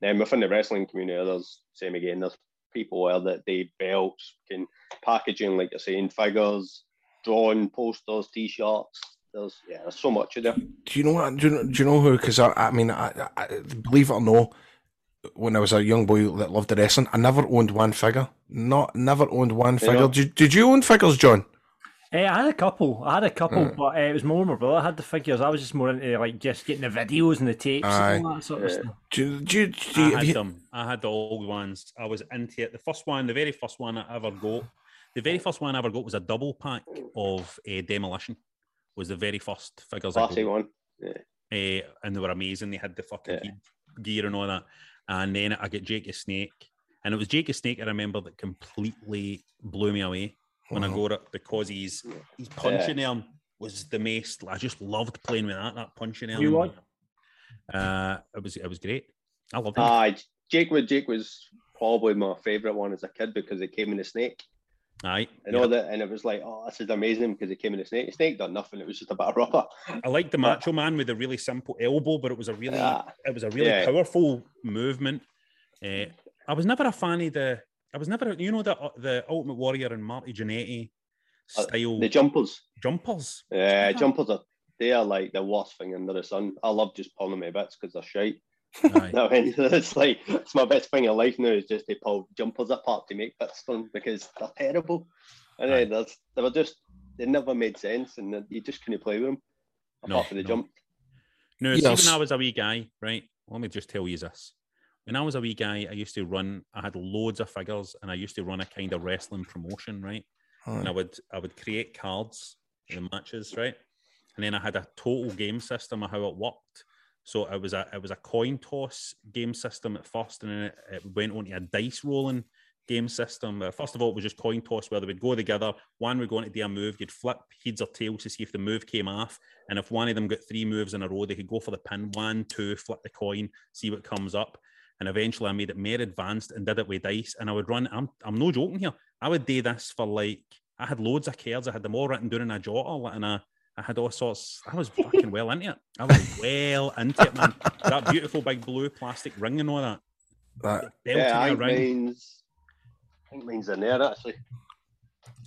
Speaker 7: Then within the wrestling community, there's same again. There's people where that they belts, can packaging, like you're saying, figures, drawing posters, t-shirts. There's yeah, there's so much out there.
Speaker 3: Do you know what? Do you know, do you know who? Because I, I mean, I, I, believe it or no, when I was a young boy that loved the wrestling, I never owned one figure. Not never owned one figure.
Speaker 5: Yeah.
Speaker 3: Did, did you own figures, John?
Speaker 5: Eh, I had a couple. I had a couple,
Speaker 3: Right.
Speaker 5: but uh, it was more my brother I had the figures. I was just more into like just getting the videos and the tapes
Speaker 3: Aye.
Speaker 5: and all that sort of stuff.
Speaker 3: Do, do, do
Speaker 4: I had
Speaker 3: you-
Speaker 4: them. I had the old ones. I was into it. The first one, the very first one I ever got, the very first one I ever got was a double pack of uh, Demolition. Was the very first figures I
Speaker 7: Classic
Speaker 4: got.
Speaker 7: one. Yeah.
Speaker 4: Eh, and they were amazing. They had the fucking heat gear and all that. And then I get Jake the Snake, and it was Jake the Snake. I remember that completely blew me away when I got it because he's he's punching arm was the most. I just loved playing with that. That punching arm.
Speaker 5: You what?
Speaker 4: Uh, it was it was great. I loved it.
Speaker 7: Aye, Jake was Jake was probably my favourite one as a kid because it came in a snake.
Speaker 4: Aye.
Speaker 7: And all that, and it was like, oh, this is amazing because it came in a snake. The snake done nothing. It was just a bit of rubber.
Speaker 4: I liked the Macho Man with a really simple elbow, but it was a really
Speaker 7: Yeah.
Speaker 4: it was a really
Speaker 7: Yeah.
Speaker 4: powerful movement. Uh, I was never a fan of the. I was never, you know, the the Ultimate Warrior and Marty Jannetty
Speaker 7: Uh,
Speaker 4: style
Speaker 7: The jumpers.
Speaker 4: jumpers.
Speaker 7: Yeah, jumpers are they are like the worst thing under the sun. I love just pulling them to bits because they're shite. I mean, it's like it's my best thing in life now is just to pull jumpers apart to make bits for them because they're terrible. And then there's, they were just they never made sense, and you just couldn't play with them apart
Speaker 4: No,
Speaker 7: from the
Speaker 4: no.
Speaker 7: jump.
Speaker 4: No, see,
Speaker 3: Yes.
Speaker 4: when I was a wee guy, right? Let me just tell you this. When I was a wee guy, I used to run. I had loads of figures, and I used to run a kind of wrestling promotion, right? And I would I would create cards the matches, right? And then I had a total game system of how it worked. So it was a it was a coin toss game system at first, and then it, it went on to a dice rolling game system. Uh, first of all, it was just coin toss where they would go together. One would go on to do a move, you'd flip heads or tails to see if the move came off. And if one of them got three moves in a row, they could go for the pin. One, two, flip the coin, see what comes up. And eventually I made it more advanced and did it with dice. And I would run, I'm, I'm no joking here. I would do this for like, I had loads of cards. I had them all written down in a jotter and I, I had all sorts. I was fucking well into it. I was well into it, man. That beautiful big blue plastic ring and all that.
Speaker 3: That,
Speaker 7: Yeah, I
Speaker 4: Belting
Speaker 7: think
Speaker 4: a ring.
Speaker 7: mine's I think mine's in there actually.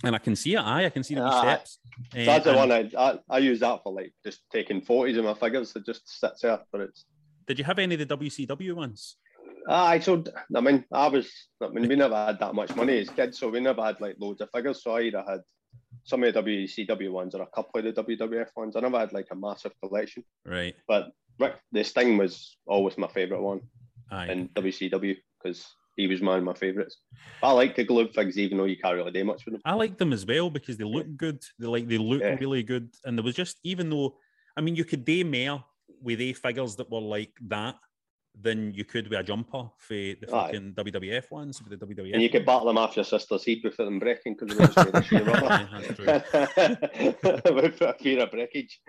Speaker 4: And I can see it. Aye, I can see the wee steps.
Speaker 7: So
Speaker 4: Eh,
Speaker 7: that's the one I, I I use that for like just taking photos of my figures. It just sits there, but it's.
Speaker 4: Did you have any of the WCW ones?
Speaker 7: I so I mean I was I mean we never had that much money as kids, so we never had like loads of figures. So I either had some of the WCW ones or a couple of the WWF ones. I never had like a massive collection,
Speaker 4: Right.
Speaker 7: but Rick the Sting was always my favourite one
Speaker 4: Aye.
Speaker 7: in WCW because he was one of my favourites. I like the glove figs even though you can't really do much with them.
Speaker 4: I like them as well because they look good. They like they look
Speaker 7: Yeah.
Speaker 4: really good. And there was just even though I mean you could do more with a figures that were like that than you could with a jumper for the
Speaker 7: Aye.
Speaker 4: fucking WWF ones with the WWF.
Speaker 7: And you could battle them off your sister's head without them breaking because they were just made of sheer rubber. Without a fear of breakage.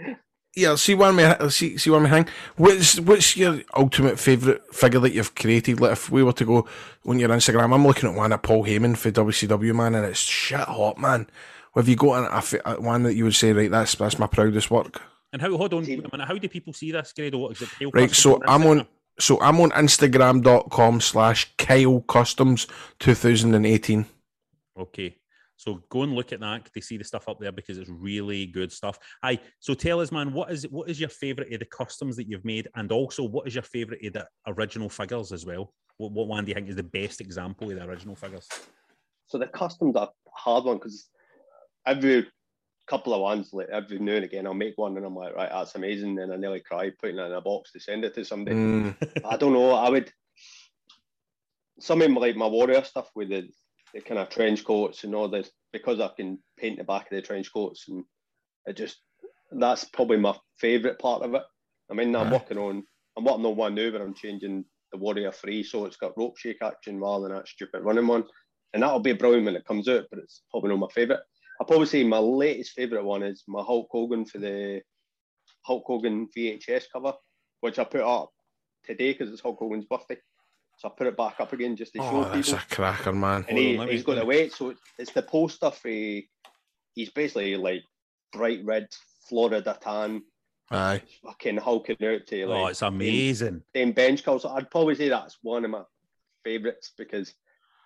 Speaker 3: Yeah, see one me see see one me hang. What's what's your ultimate favourite figure that you've created? Like if we were to go on your Instagram, I'm looking at one of Paul Heyman for WCW man, and it's shit hot, man. Have you got an, a, a one that you would say right? That's that's my proudest work.
Speaker 4: And how hold on, wait a minute, how do people see this, Grado? What is it?
Speaker 3: Right, so I'm on so I'm on Instagram.com slash Kyle Kustoms 2018.
Speaker 4: Okay. So go and look at that to see the stuff up there because it's really good stuff. Aye. So tell us, man, what is what is your favourite of the customs that you've made, and also what is your favourite of the original figures as well? What, what one do you think is the best example of the original figures?
Speaker 7: So the customs are a hard one because every couple of ones, like every now and again, I'll make one and I'm like, right, that's amazing. And I nearly cry putting it in a box to send it to somebody.
Speaker 3: Mm.
Speaker 7: I don't know. I would some of my, like my warrior stuff with the, the kind of trench coats and all this because I can paint the back of the trench coats and it just that's probably my favourite part of it. I mean, I'm
Speaker 3: Aye.
Speaker 7: working on I'm working on one now, but I'm changing the warrior three, so it's got rope shake action rather than that stupid running one, and that'll be a brilliant when it comes out. But it's probably not my favourite. I'll probably say my latest favourite one is my Hulk Hogan for the Hulk Hogan VHS cover, which I put up today because it's Hulk Hogan's birthday. So I put it back up again just to show
Speaker 3: Oh, that's
Speaker 7: people.
Speaker 3: a cracker, man.
Speaker 7: And he, he's got the weight, so it's- it's the poster for. He's basically like bright red Florida tan,
Speaker 3: Aye.
Speaker 7: fucking hulking out to oh, like.
Speaker 4: oh, it's amazing.
Speaker 7: Same bench call. So I'd probably say that's one of my favourites because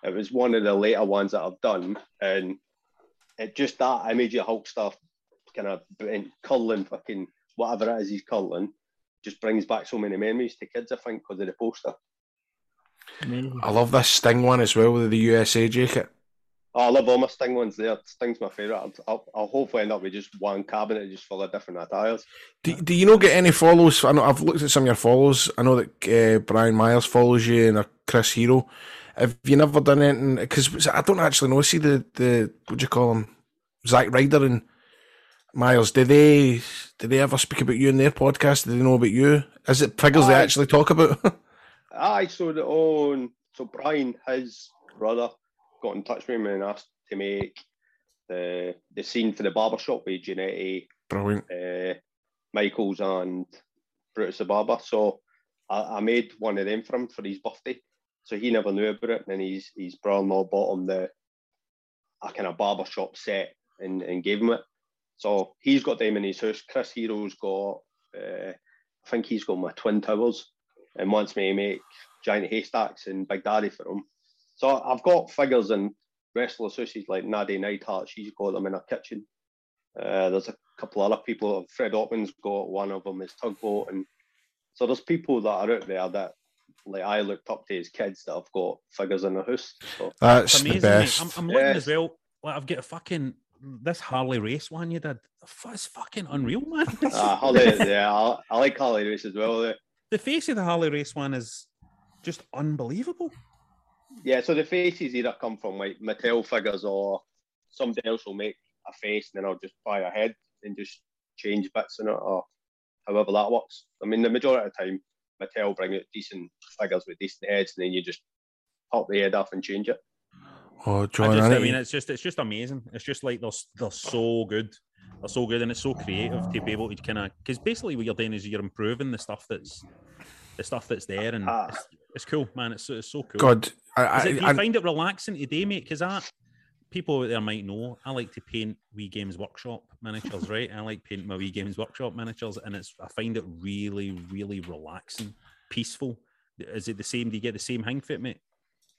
Speaker 7: it was one of the later ones that I've done, and it just that image of Hulk stuff, kind of curling, fucking whatever it is he's curling, just brings back so many memories to kids. I think because of the poster.
Speaker 3: I love this Sting one as well with the USA jacket.
Speaker 7: Oh, I love all my Sting ones there. Sting's my favourite. I'll, I'll, I'll hopefully end up with just one cabinet just full of different attires.
Speaker 3: Do, do you not get any follows? I know I've looked at some of your follows. I know that uh, Brian Myers follows you and uh, Chris Hero. Have you never done anything? Because I don't actually know. See the the what do you call him? Zach Ryder and Miles. Do they do they ever speak about you in their podcast? Do they know about you? Is it figures they actually talk about?
Speaker 7: Aye, so the own so Brian, his brother, got in touch with me and asked to make the the scene for the barbershop with Jannetty,
Speaker 3: Brilliant.
Speaker 7: uh, Michaels and Brutus the Barber. So I, I made one of them for him for his birthday. So he never knew about it, and then his brother-in-law bought him the a kind of barbershop set and, and gave him it. So he's got them in his house. Chris Hero's got uh, I think he's got my twin towers and wants me to make giant haystacks and Big Daddy for him. So I've got figures and wrestler associates like Nattie Neidhart, she's got them in her kitchen. Uh, there's a couple other people. Fred Ottman's got one of them, is Tugboat. And so there's people that are out there that like I looked up to as kids that have got figures in the house. So
Speaker 3: That's
Speaker 4: It's
Speaker 3: the
Speaker 4: amazing, mate.
Speaker 3: best.
Speaker 4: I'm, I'm looking
Speaker 7: Yes.
Speaker 4: as well. Like I've got a fucking this Harley race one you did. It's fucking unreal, man.
Speaker 7: uh, Harley, yeah, I, I like Harley race as well. eh.
Speaker 4: the face of the Harley race one is just unbelievable.
Speaker 7: Yeah, so the faces either come from like Mattel figures or somebody else will make a face and then I'll just buy a head and just change bits in it or however that works. I mean, the majority of the time, Mattel bring out decent figures with decent heads and then you just pop the head off and change it.
Speaker 3: Oh,
Speaker 4: I,
Speaker 3: John,
Speaker 4: just,
Speaker 3: I
Speaker 4: I mean, it's just it's just amazing. It's just like they're they're so good. They're so good, and it's so creative to be able to kind of because basically what you're doing is you're improving the stuff that's the stuff that's there, and
Speaker 7: Ah.
Speaker 4: it's, it's cool, man. It's, it's so cool.
Speaker 3: God, I,
Speaker 4: Is
Speaker 3: I,
Speaker 4: it, do you
Speaker 3: I-
Speaker 4: find it relaxing today, mate? Because I people out there might know I like to paint wee Games Workshop miniatures, right? I like painting my wee Games Workshop miniatures, and it's I find it really, really relaxing, peaceful. Is it the same? Do you get the same hang fit, mate?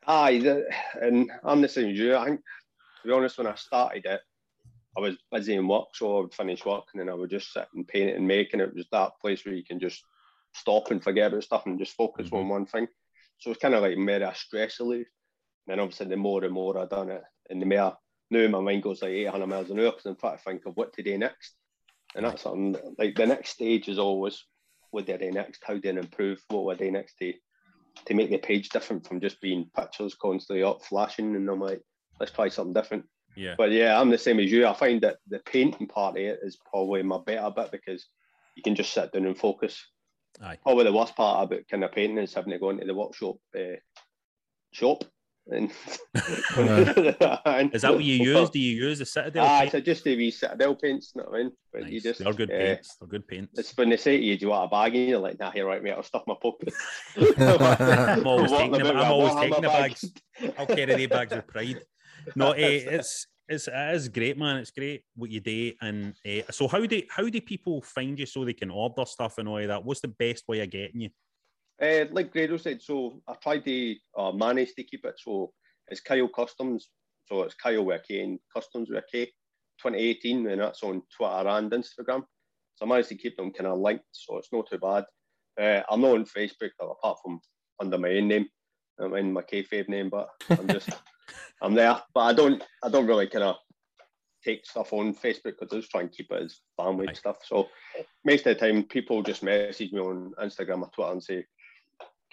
Speaker 7: Aye, the, and I'm the same as you. I think to be honest, when I started it, I was busy in work, so I would finish work and then I would just sit and paint it and make, and it was that place where you can just stop and forget about stuff and just focus
Speaker 4: Mm-hmm.
Speaker 7: on one thing. So it's kind of like more a stress relief. And then obviously, the more and more I done it, and the more now my mind goes like 800 miles an hour because I'm trying to think of what to do next. And that's something like the next stage is always what do I do next? How do I improve? What would I do next to to make the page different from just being pictures constantly up flashing? And I'm like, let's try something different.
Speaker 4: Yeah.
Speaker 7: But yeah, I'm the same as you. I find that the painting part of it is probably my better bit because you can just sit down and focus.
Speaker 4: Aye.
Speaker 7: Probably the worst part about kind of painting is having to go into the workshop uh, shop. And
Speaker 4: Is that what you use? Do you use the Citadel?
Speaker 7: Ah,
Speaker 4: paint?
Speaker 7: so just the wee Citadel paints, you know what I mean? But you just,
Speaker 4: They're good
Speaker 7: uh,
Speaker 4: paints. They're good paints.
Speaker 7: It's when they say to you, do you want a bag? And you're like, nah, here, right, mate, I'll stuff my pocket.
Speaker 4: I'm always taking the,
Speaker 7: about with
Speaker 4: I'm always taking the
Speaker 7: bag.
Speaker 4: bags. I'll carry the bags with pride. No, eh, it's it's it is great, man. It's great what you do. And eh, so, how do how do people find you so they can order stuff and all of that? What's the best way of getting you?
Speaker 7: Uh, like Grado said, so I tried to uh, manage to keep it. So it's Kyle Kustoms. So it's Kyle with a K and Kustoms with a K. 2018, and that's on Twitter and Instagram. So I managed to keep them kind of linked, so it's not too bad. Uh, I'm not on Facebook apart from under my own name. I'm in my kayfabe name, but I'm just I'm there. But I don't I don't really kind of take stuff on Facebook because I just try and keep it as family and stuff. So most of the time, people just message me on Instagram or Twitter and say,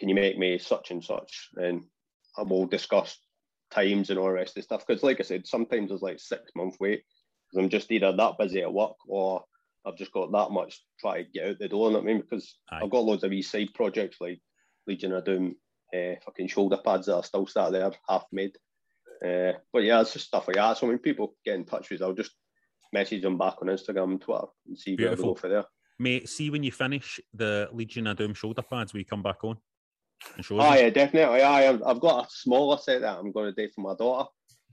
Speaker 7: "Can you make me such and such?" And I will discuss times and all the rest of the stuff. Because, like I said, sometimes there's like six month wait because I'm just either that busy at work or I've just got that much to try to get out the door. You know what I mean? Because I've got loads of wee side projects like Legion of Doom, uh, fucking shoulder pads that are still sat there, half made. Uh, but yeah, it's just stuff like that. So when people get in touch with I'll just message them back on Instagram and Twitter and see where we
Speaker 4: Beautiful.
Speaker 7: go for there.
Speaker 4: Mate, see when you finish the Legion of Doom shoulder pads, will you come back on and show
Speaker 7: Oh
Speaker 4: us?
Speaker 7: yeah, definitely. I've, I've got a smaller set that I'm going to do for my daughter.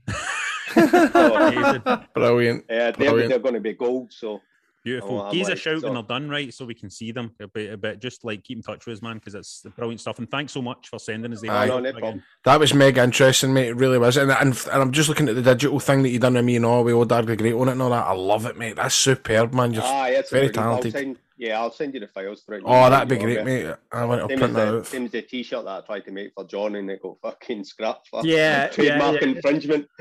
Speaker 3: Brilliant.
Speaker 7: Yeah, they're,
Speaker 3: Brilliant.
Speaker 7: they're going to be gold. So
Speaker 4: Beautiful.
Speaker 7: Oh, I'm
Speaker 4: Give us a
Speaker 7: like,
Speaker 4: shout when they're done, right? So we can see them. But, but just like keep in touch with us, man, because it's brilliant stuff. And thanks so much for sending us the
Speaker 3: Aye.
Speaker 4: email
Speaker 7: no
Speaker 3: That was mega interesting, mate. It really was. And, and, and I'm just looking at the digital thing that you done with me and all with Old Dad the Great on it and all that. I love it, mate. That's superb, man. You're
Speaker 7: Ah, it's
Speaker 3: very
Speaker 7: brilliant. I'll
Speaker 3: talented.
Speaker 7: Send, yeah, I'll send you the files for it.
Speaker 3: Oh, that'd be great, mate. I want to
Speaker 7: Same
Speaker 3: print
Speaker 7: as,
Speaker 3: that
Speaker 7: the,
Speaker 3: out.
Speaker 7: same as the t-shirt that I tried to make for John and they got fucking scrapped for
Speaker 5: Yeah, yeah,
Speaker 7: trademark
Speaker 5: yeah.
Speaker 7: infringement.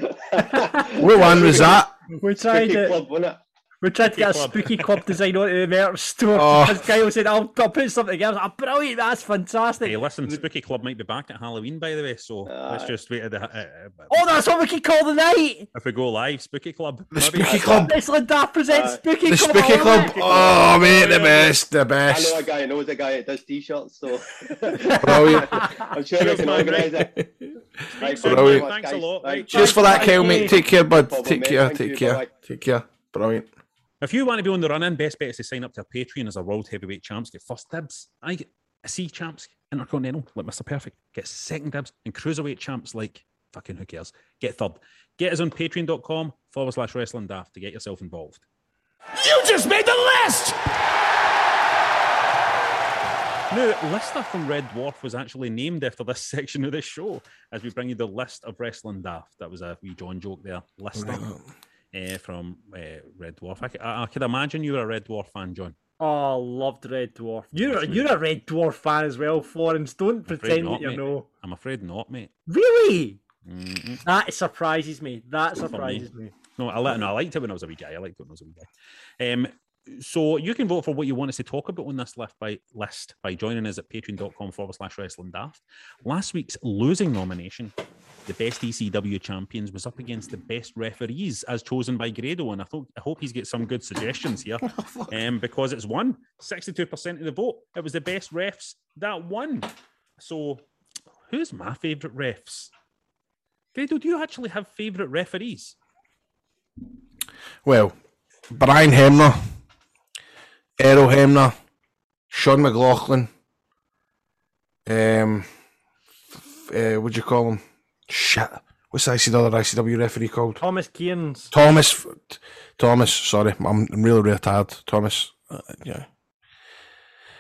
Speaker 3: What one was that?
Speaker 5: We tried
Speaker 7: Spooky
Speaker 5: to,
Speaker 7: Club, wasn't it?
Speaker 5: We tried to get a
Speaker 4: Club.
Speaker 5: spooky club design onto the merch store.
Speaker 3: Oh.
Speaker 5: As Kyle said, I'll, I'll put something together. Oh, brilliant, that's fantastic.
Speaker 4: Hey, listen, Spooky Club might be back at Halloween, by the way. So let's just wait. At the, uh, uh,
Speaker 5: Oh, that's what we could call the night.
Speaker 4: if we go live, Spooky Club.
Speaker 3: The
Speaker 4: maybe.
Speaker 3: Spooky Club.
Speaker 5: Wrestling Daft presents
Speaker 7: Aye.
Speaker 5: Spooky
Speaker 3: The
Speaker 5: Club.
Speaker 3: Spooky Club.
Speaker 5: it.
Speaker 3: Oh, mate, the best. The best.
Speaker 7: I
Speaker 3: best.
Speaker 7: know a guy who knows a guy that does t-shirts, so
Speaker 3: Brilliant.
Speaker 7: I'm sure we can organise it. Right,
Speaker 4: soon,
Speaker 3: Brilliant.
Speaker 7: much,
Speaker 4: Thanks a lot,
Speaker 7: Right.
Speaker 3: Cheers for that, Kyle, mate. Take care, bud.
Speaker 7: problem,
Speaker 3: Take care.
Speaker 7: Thank
Speaker 3: Take
Speaker 7: you.
Speaker 3: care.
Speaker 7: Bye-bye.
Speaker 3: Take care. Brilliant.
Speaker 4: If you want to be on the run in, best bet is to sign up to our Patreon as a world heavyweight champs. Get first dibs. I get champs, Intercontinental, like Mr. Perfect. Get second dibs. And cruiserweight champs, like fucking who cares? Get third. Get us on patreon.com forward slash wrestling daft to get yourself involved.
Speaker 2: You just made the list!
Speaker 4: Now, Lister from Red Dwarf was actually named after this section of this show as we bring you the list of wrestling daft. That was a wee John joke there. Lister uh, from uh, Red Dwarf. I could imagine you were a Red Dwarf fan, John.
Speaker 5: Oh, loved Red Dwarf. You're you're a Red Dwarf fan as well, Florence. Don't
Speaker 4: afraid
Speaker 5: pretend that you
Speaker 4: mate.
Speaker 5: know.
Speaker 4: I'm afraid not, mate.
Speaker 5: Really?
Speaker 4: Mm-mm.
Speaker 5: That surprises me. That
Speaker 4: Good for me.
Speaker 5: surprises me.
Speaker 4: No, I, no, I liked it when I was a wee guy. I liked it when I was a wee guy. Um, so you can vote for what you want us to talk about on this list by list by joining us at patreon.com forward slash wrestling daft. Last week's losing nomination, the best ECW champions, was up against the best referees as chosen by Grado. And I thought I hope he's got some good suggestions here. um, because it's won 62% of the vote. It was the best refs that won. So who's my favourite refs? Grado, do you actually have favourite referees?
Speaker 3: Well, Brian Hebner, Errol Hebner, Sean McLaughlin, um, uh, what do you call him? Shit. What's the ICW, other ICW referee called?
Speaker 5: Thomas Kearns.
Speaker 3: Thomas. Thomas, sorry, I'm, I'm really, really tired. Thomas, uh, yeah.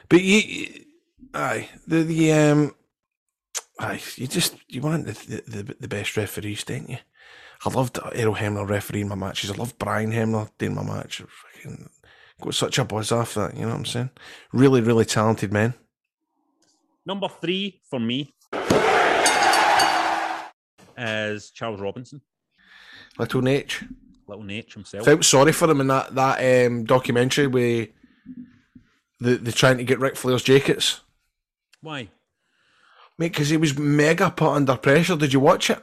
Speaker 3: But you, aye, the, the, um, aye, you just, you want the, the, the, the best referees, don't you? I loved Errol Hebner refereeing my matches. I loved Brian Hebner doing my match. Fucking got such a buzz off that. You know what I'm saying? Really, really talented man.
Speaker 4: Number three for me is Charles Robinson,
Speaker 3: Little Nate.
Speaker 4: little Nate himself.
Speaker 3: Felt sorry for him in that that um, documentary where the they trying to get Ric Flair's jackets,
Speaker 4: Why?
Speaker 3: mate, because he was mega put under pressure. Did you watch it?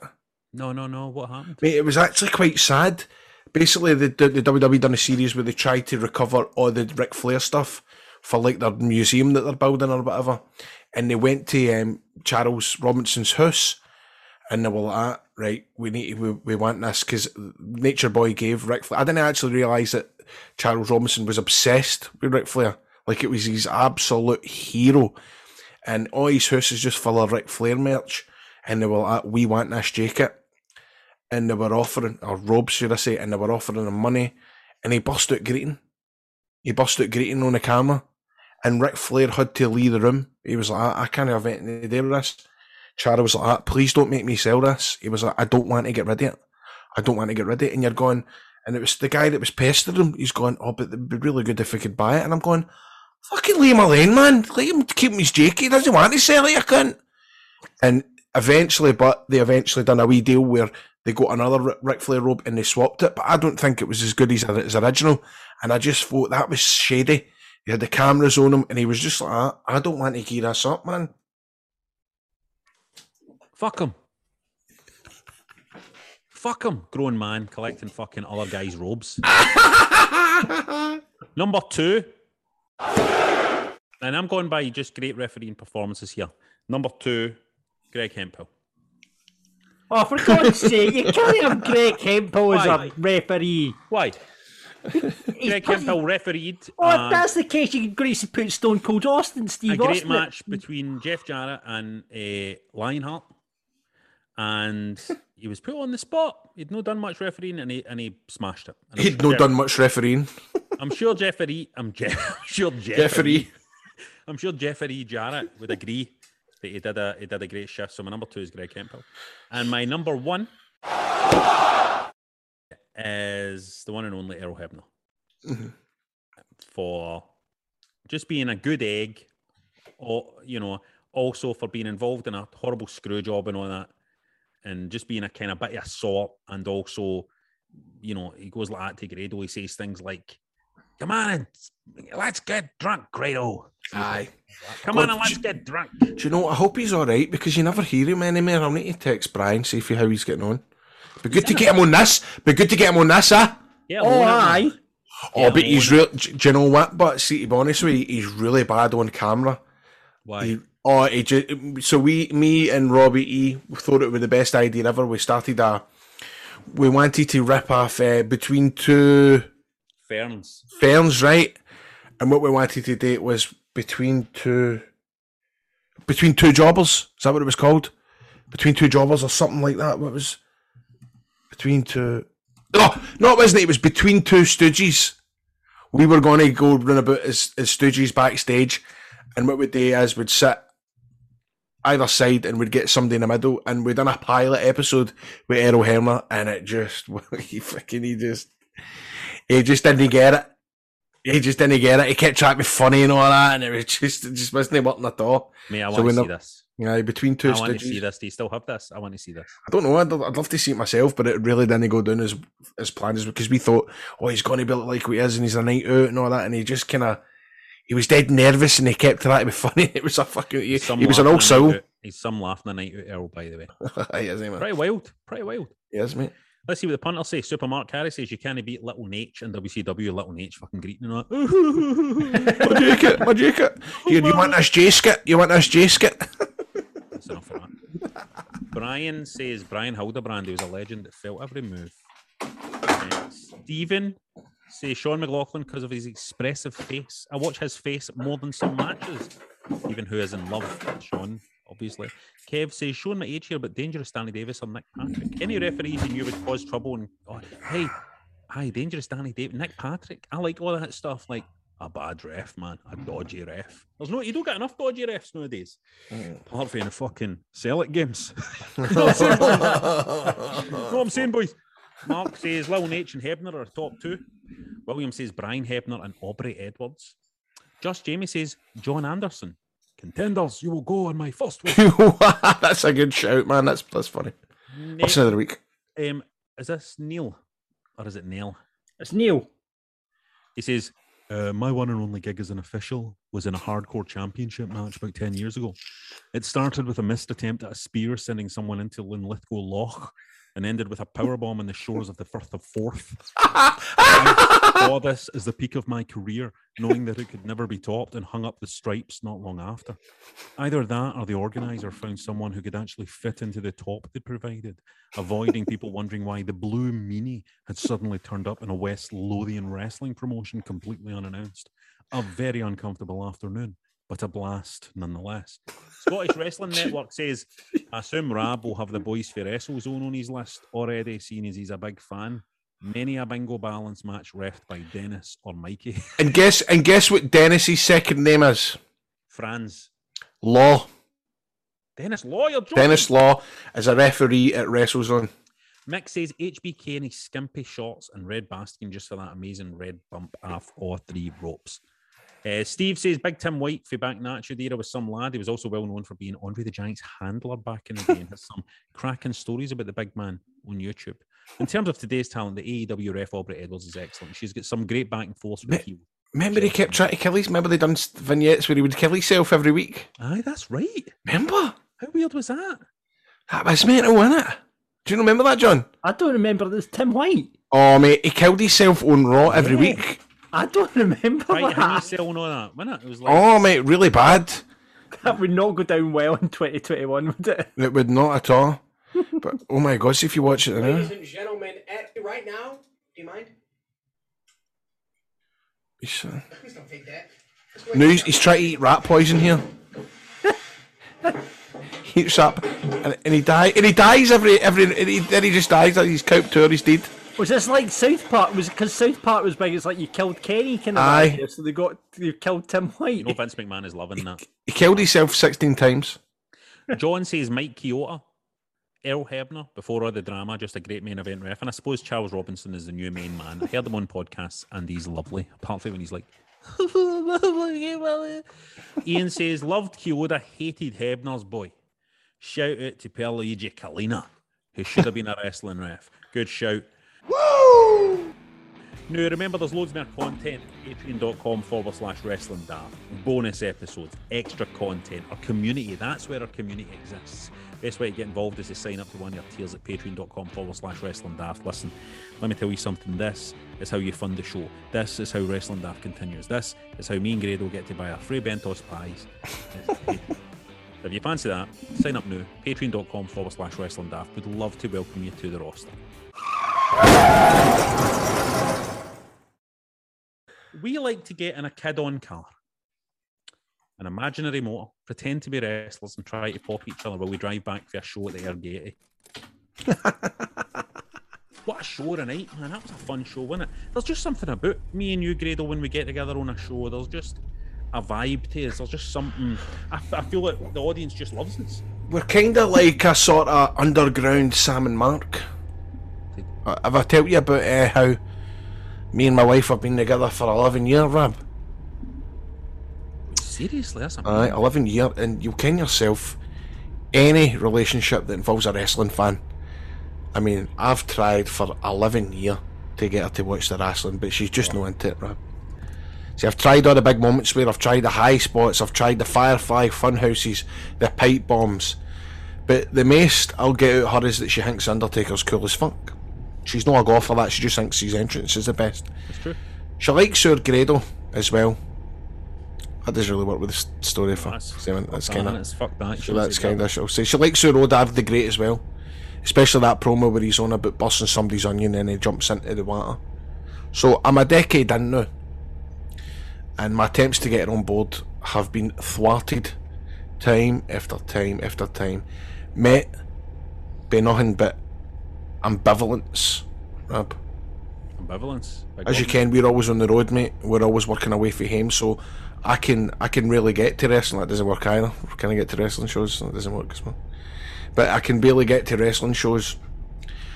Speaker 4: No, no, no. What happened?
Speaker 3: Mate, it was actually quite sad. Basically, the, the, the WWE done a series where they tried to recover all the Ric Flair stuff for like their museum that they're building or whatever, and they went to um, Charles Robinson's house, and they were like, ah, "Right, we need we, we want this because Nature Boy gave Ric Flair." I didn't actually realise that Charles Robinson was obsessed with Ric Flair, like it was his absolute hero, and all his house is just full of Ric Flair merch, and they were like, "We want this jacket." and they were offering, or robes, should I say, and they were offering him money, and he bust out greeting. He bust out greeting on the camera, and Ric Flair had to leave the room. He was like, I, I can't have anything to do with this. Charlie was like, "Ah, please don't make me sell this. He was like, I don't want to get rid of it. I don't want to get rid of it. And you're going, and it was the guy that was pestering him. He's going, oh, but it'd be really good if we could buy it. And I'm going, fucking leave him alone, man. Let him keep him his jake. He doesn't want to sell it, you cunt. And eventually, but they eventually done a wee deal where they got another Ri- Ric Flair robe and they swapped it. But I don't think it was as good as his original. And I just thought that was shady. He had the cameras on him and he was just like, "Ah, I don't want to gear this up, man.
Speaker 4: Fuck him. Fuck him. Grown man collecting fucking other guys' robes. Number two. And I'm going by just great refereeing performances here. Number two, Greg Hemphill.
Speaker 5: Oh, for God's sake, you can't have Greg Hemphill as
Speaker 4: Why?
Speaker 5: a referee.
Speaker 4: Why? Greg Hemphill refereed
Speaker 5: Oh, if
Speaker 4: and
Speaker 5: that's the case, you could grease put Stone Cold Austin, Steve a
Speaker 4: great
Speaker 5: Austin.
Speaker 4: match between Jeff Jarrett and uh, Lionheart. And he was put on the spot. He'd not done much refereeing and he and he smashed it. And
Speaker 3: He'd
Speaker 4: sure
Speaker 3: not done much refereeing.
Speaker 4: I'm sure Jeffrey. I'm, I'm sure Jeffrey.
Speaker 3: Jeffrey.
Speaker 4: I'm sure Jeffrey Jarrett would agree that he did a he did a great shift. So my number two is Greg Hemphill, and my number one is the one and only Errol Hebner
Speaker 3: Mhm.
Speaker 4: for just being a good egg, or you know, also for being involved in a horrible screw job and all that, and just being a kind of bit of a sort, and also, you know, he goes like that to Grado. He says things like, "Come on, and let's get drunk, Grado."
Speaker 3: Aye.
Speaker 4: Come
Speaker 3: God,
Speaker 4: on and let's
Speaker 3: j-
Speaker 4: get drunk.
Speaker 3: Do you know what? I hope he's all right because you never hear him anymore. I'll need to text Brian, see if you how he's getting on. Be good to get him on this. Be good to get him on this, huh?
Speaker 4: Yeah,
Speaker 5: Oh, aye.
Speaker 3: Oh, but he's real. Do you know what? But see, to be honest with you, he's really bad on camera.
Speaker 4: Why?
Speaker 3: He, oh, he ju- so we, me and Robbie E, thought it was the best idea ever. We started a. We wanted to rip off uh, between two
Speaker 4: Ferns.
Speaker 3: ferns, right? And what we wanted to do was between two, between two jobbers. Is that what it was called? Between two jobbers or something like that. What was between two? No, no, it wasn't. It was between two stooges. We were going to go run about as, as stooges backstage, and what we'd do is we'd sit either side and we'd get somebody in the middle, and we'd done a pilot episode with Errol Hebner, and it just he fucking he just he just didn't get it. He just didn't get it. He kept trying to be funny and all that, and it was just it just wasn't working at all.
Speaker 4: Mate, I
Speaker 3: So
Speaker 4: want to see this.
Speaker 3: Yeah, between two
Speaker 4: I want to see this. Do you still have this? I want to see this.
Speaker 3: I don't know. I'd, I'd love to see it myself, but it really didn't go down as as planned as because we thought, oh, he's going to be like what he is, and he's a night out and all that, and he just kind of he was dead nervous, and he kept trying to be funny. It was a fucking he, he was an old soul.
Speaker 4: He's some laughing a night out, Earl, by the way.
Speaker 3: he is, man.
Speaker 4: Pretty wild. Pretty wild.
Speaker 3: Yes, mate.
Speaker 4: Let's see what the punter says. Super Mark Carey says you can't beat Little Nate and WCW. Little Nate's fucking greeting and all that.
Speaker 3: My jacket, my jacket. Here, you want this J-skit? You want this J-skit?
Speaker 4: That's enough of that. Brian says Brian Hildebrand, he was a legend that felt every move. Stephen says Sean McLaughlin because of his expressive face. I watch his face more than some matches. Even who is in love with Sean, obviously. Kev says showing my age here, but dangerous Danny Davis or Nick Patrick. Any referees you knew would cause trouble and oh, hey, hi, dangerous Danny Davis, Nick Patrick. I like all that stuff. Like a bad ref, man, a dodgy ref. There's no, you don't get enough dodgy refs nowadays. Mm. Apart from the fucking sell it games. you know what I'm saying, boys? What I'm saying, boys? Mark says Lil Nate and Hebner are top two. William says Brian Hebner and Aubrey Edwards. Just Jamie says John Anderson. Contenders, you will go on my first win.
Speaker 3: that's a good shout, man. That's that's funny. What's another week?
Speaker 4: Um, is this Neil or is it Neil?
Speaker 5: It's Neil.
Speaker 4: He says, uh, My one and only gig as an official was in a hardcore championship match about 10 years ago. It started with a missed attempt at a spear sending someone into Linlithgow Loch and ended with a powerbomb on the shores of the Firth of Forth. I saw this as the peak of my career, knowing that it could never be topped, and hung up the stripes not long after. Either that or the organizer found someone who could actually fit into the top they provided, avoiding people wondering why the Blue Meanie had suddenly turned up in a West Lothian wrestling promotion completely unannounced. A very uncomfortable afternoon, but a blast nonetheless. Scottish Wrestling Network says, I assume Rab will have the Boys for Wrestle Zone on his list already, seeing as he's a big fan. Many a bingo balance match refed by Dennis or Mikey.
Speaker 3: And guess and guess what Dennis's second name is?
Speaker 4: Franz.
Speaker 3: Law.
Speaker 4: Dennis Law, you're joking.
Speaker 3: Dennis Law is a referee at WrestleZone.
Speaker 4: Mick says HBK and his skimpy shots and Red basking just for that amazing red bump off all three ropes. Uh, Steve says Big Tim White for back Nacho era was some lad. He was also well known for being Andre the Giant's handler back in the day and has some cracking stories about the big man on YouTube. In terms of today's talent, the AEW ref Aubrey Edwards is excellent. She's got some great back and forth with you.
Speaker 3: Remember he kept trying to kill his. Remember they done vignettes where he would kill himself every week.
Speaker 4: Aye, that's right.
Speaker 3: Remember?
Speaker 4: How weird was that?
Speaker 3: That was mental, wasn't it? Do you remember that, John?
Speaker 5: I don't remember this Tim White.
Speaker 3: Oh mate, he killed himself on Raw every
Speaker 5: Yeah.
Speaker 3: week.
Speaker 5: I don't remember
Speaker 4: Right, how you selling all that, wasn't it? It was like
Speaker 3: Oh mate, really bad.
Speaker 5: That would not go down well in 2021, would it?
Speaker 3: It would not at all. But oh my gosh, if you watch it now.
Speaker 8: Ladies and gentlemen, at, right now, do you mind?
Speaker 3: He's, uh,
Speaker 8: Please don't take that.
Speaker 3: no, he's, he's trying to eat rat poison here. he eats up, and, and he die, and he dies every every. And he, then he just dies. Like he's count tour. He's dead.
Speaker 5: Was this like South Park? Was because South Park was big? It's like you killed Kenny, kind of.
Speaker 3: Aye.
Speaker 5: idea, So they got you killed Tim White.
Speaker 4: you know Vince McMahon is loving that.
Speaker 3: He killed himself sixteen times.
Speaker 4: John says Mike Chioda, Earl Hebner, before all the drama, just a great main event ref. And I suppose Charles Robinson is the new main man. I heard him on podcasts and he's lovely, apart from when he's like, Ian says, loved Chioda, hated Hebner's boy. Shout out to Pierluigi Collina, who should have been a wrestling ref. Good shout. Now, remember, there's loads more content at patreon.com forward slash wrestling daft. Bonus episodes, extra content, our community. That's where our community exists. Best way to get involved is to sign up to one of your tiers at patreon.com forward slash wrestling daft. Listen, let me tell you something. This is how you fund the show. This is how Wrestling Daft continues. This is how me and Grado get to buy our free Bentos pies. if you fancy that, sign up now. Patreon.com forward slash wrestling daft. Would love to welcome you to the roster. We like to get in a kid on car, an imaginary motor, pretend to be wrestlers, and try to pop each other while we drive back for a show at the Ayr Gaiety. what a show tonight, man. That was a fun show, wasn't it? There's just something about me and you, Grado, when we get together on a show. There's just a vibe to us. There's just something. I, I feel like the audience just loves us.
Speaker 3: We're kind of like a sort of underground Sam and Mark. Have I told you about uh, how me and my wife have been together for eleven years, Rab?
Speaker 4: Seriously, that's a
Speaker 3: Aye, eleven year, and you'll ken yourself. Any relationship that involves a wrestling fan. I mean, I've tried for eleven year to get her to watch the wrestling, but she's just not into it, Rab. See, I've tried all the big moments where I've tried the high spots, I've tried the Firefly fun houses, the pipe bombs, but the most I'll get out of her is that she thinks Undertaker's cool as fuck. She's not a go for that. She just thinks his entrance is the best.
Speaker 4: It's true.
Speaker 3: She likes our Grado as well. That doesn't really work with the story for
Speaker 4: That's-
Speaker 3: Simon. That's kind of
Speaker 4: fuck that.
Speaker 3: so that's kind of she'll say she likes her Rodard the Great as well, especially that promo where he's on about busting somebody's onion and he jumps into the water. So I'm a decade in now, and my attempts to get her on board have been thwarted, time after time after time, met by nothing but ambivalence. Rab.
Speaker 4: Ambivalence.
Speaker 3: As you can, we're always on the road, mate. We're always working away from home, so I can I can really get to wrestling. That doesn't work either. Can I get to wrestling shows? That doesn't work as well. But I can barely get to wrestling shows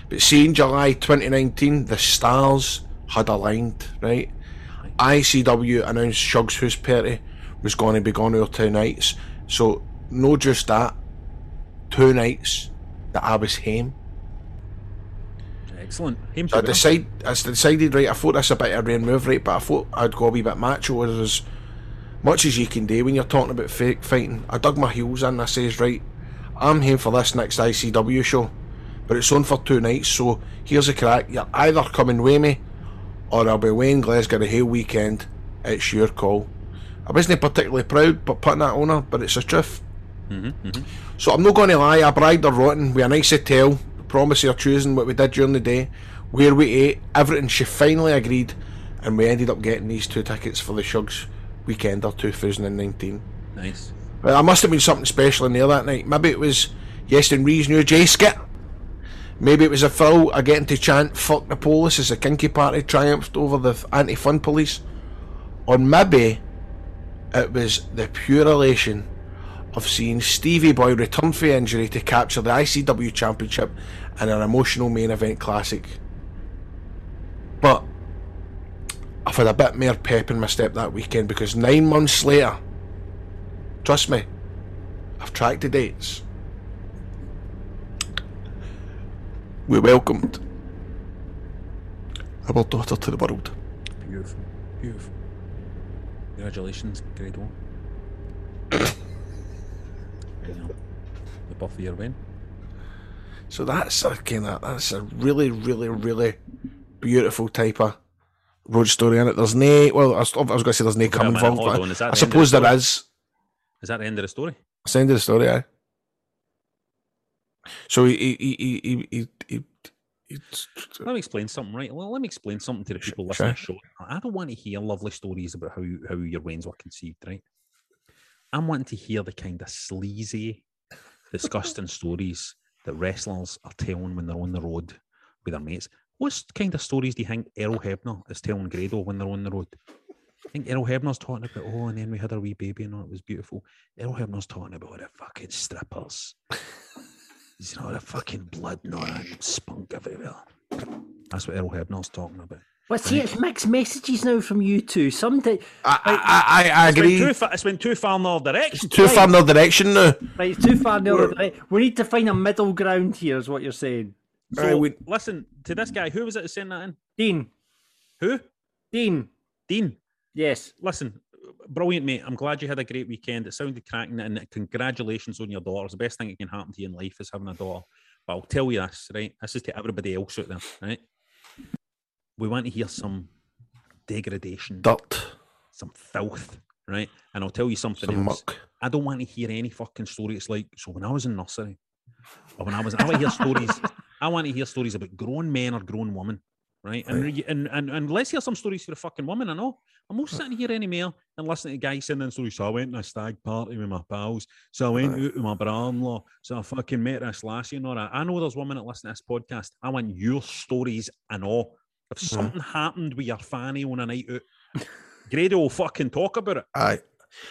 Speaker 3: But see, in July 2019, the stars had aligned, right? ICW announced Shug's House Party was going to be gone over two nights. So, no just that, two nights that I was home.
Speaker 4: Excellent. Him
Speaker 3: So I decide, I decided, right, I thought this a bit of a rare move, right, but I thought I'd go a wee bit macho as much as you can do when you're talking about fake fighting. I dug my heels in, and I says, right, I'm here for this next ICW show, but it's on for two nights, so here's the crack. You're either coming with me, or I'll be away in Glasgow the whole weekend. It's your call. I wasn't particularly proud, but putting that on her, but it's the truth. Mm-hmm, mm-hmm. So I'm not going to lie, I bribed her rotten with a nice hotel, promise her choosing what we did during the day, where we ate, everything. She finally agreed, and we ended up getting these two tickets for the Shugs Weekender 2019.
Speaker 4: Nice.
Speaker 3: Well, there must have been something special in there that night. Maybe it was Yes and Ree's new J skit. Maybe it was a thrill of getting to chant Fuck the Police as the kinky party triumphed over the anti fun police. Or maybe it was the pure elation of seeing Stevie Boy return for injury to capture the ICW Championship in an emotional main event classic. But I've had a bit more pep in my step that weekend because nine months later, trust me, I've tracked the dates. We welcomed our daughter to the world.
Speaker 4: Beautiful. Beautiful. Congratulations, Grado. You know, the of your win.
Speaker 3: So that's a kind of that's a really, really, really beautiful type of road story in it. There's no well, I was, I was going to say there's no
Speaker 4: a minute,
Speaker 3: involved, but
Speaker 4: on, is that
Speaker 3: I
Speaker 4: the
Speaker 3: suppose
Speaker 4: the
Speaker 3: there is.
Speaker 4: Is that the end of the story?
Speaker 3: It's the end of the story, aye. So he he he he he, he, he
Speaker 4: Let me explain something, right? Well, let me explain something to the people listening to the show. I don't want to hear lovely stories about how how your wains were conceived, right? I'm wanting to hear the kind of sleazy, disgusting stories that wrestlers are telling when they're on the road with their mates. What kind of stories do you think Errol Hebner is telling Grado when they're on the road? I think Errol Hebner's talking about, oh, and then we had our wee baby and all, it was beautiful. Errol Hebner's talking about the fucking strippers. you know, the fucking blood and all that spunk everywhere. That's what Errol Hebner's talking about.
Speaker 5: Well, see, it's mixed messages now from you two. Some day,
Speaker 3: I, I, I
Speaker 4: It's
Speaker 3: agree.
Speaker 4: went too far, it's went too far in the other direction.
Speaker 3: Too far in the direction now.
Speaker 5: right, it's too far the other way. We need to find a middle ground here, is what you're saying.
Speaker 4: So, listen to this guy. Who was it that sent that in?
Speaker 5: Dean.
Speaker 4: Who?
Speaker 5: Dean.
Speaker 4: Dean.
Speaker 5: Yes.
Speaker 4: Listen, brilliant, mate. I'm glad you had a great weekend. It sounded cracking, and congratulations on your daughter. It's the best thing that can happen to you in life is having a daughter. But I'll tell you this, right? This is to everybody else out there, right? We want to hear some degradation,
Speaker 3: dirt,
Speaker 4: some filth, right? And I'll tell you something
Speaker 3: Some
Speaker 4: else.
Speaker 3: muck.
Speaker 4: I don't want to hear any fucking story. It's like so when I was in nursery, or when I was, I want to hear stories. I want to hear stories about grown men or grown women, right? And, re- and and and let's hear some stories for a fucking woman. I know. I'm not sitting here any anymore and listening to guys sending stories. So I went to a stag party with my pals. So I went out with my brother-in-law. So I fucking met this lassie and all that. I know there's women that listen to this podcast. I want your stories and all. If something happened with your fanny on a night out, Grado will fucking talk about it.
Speaker 3: Aye.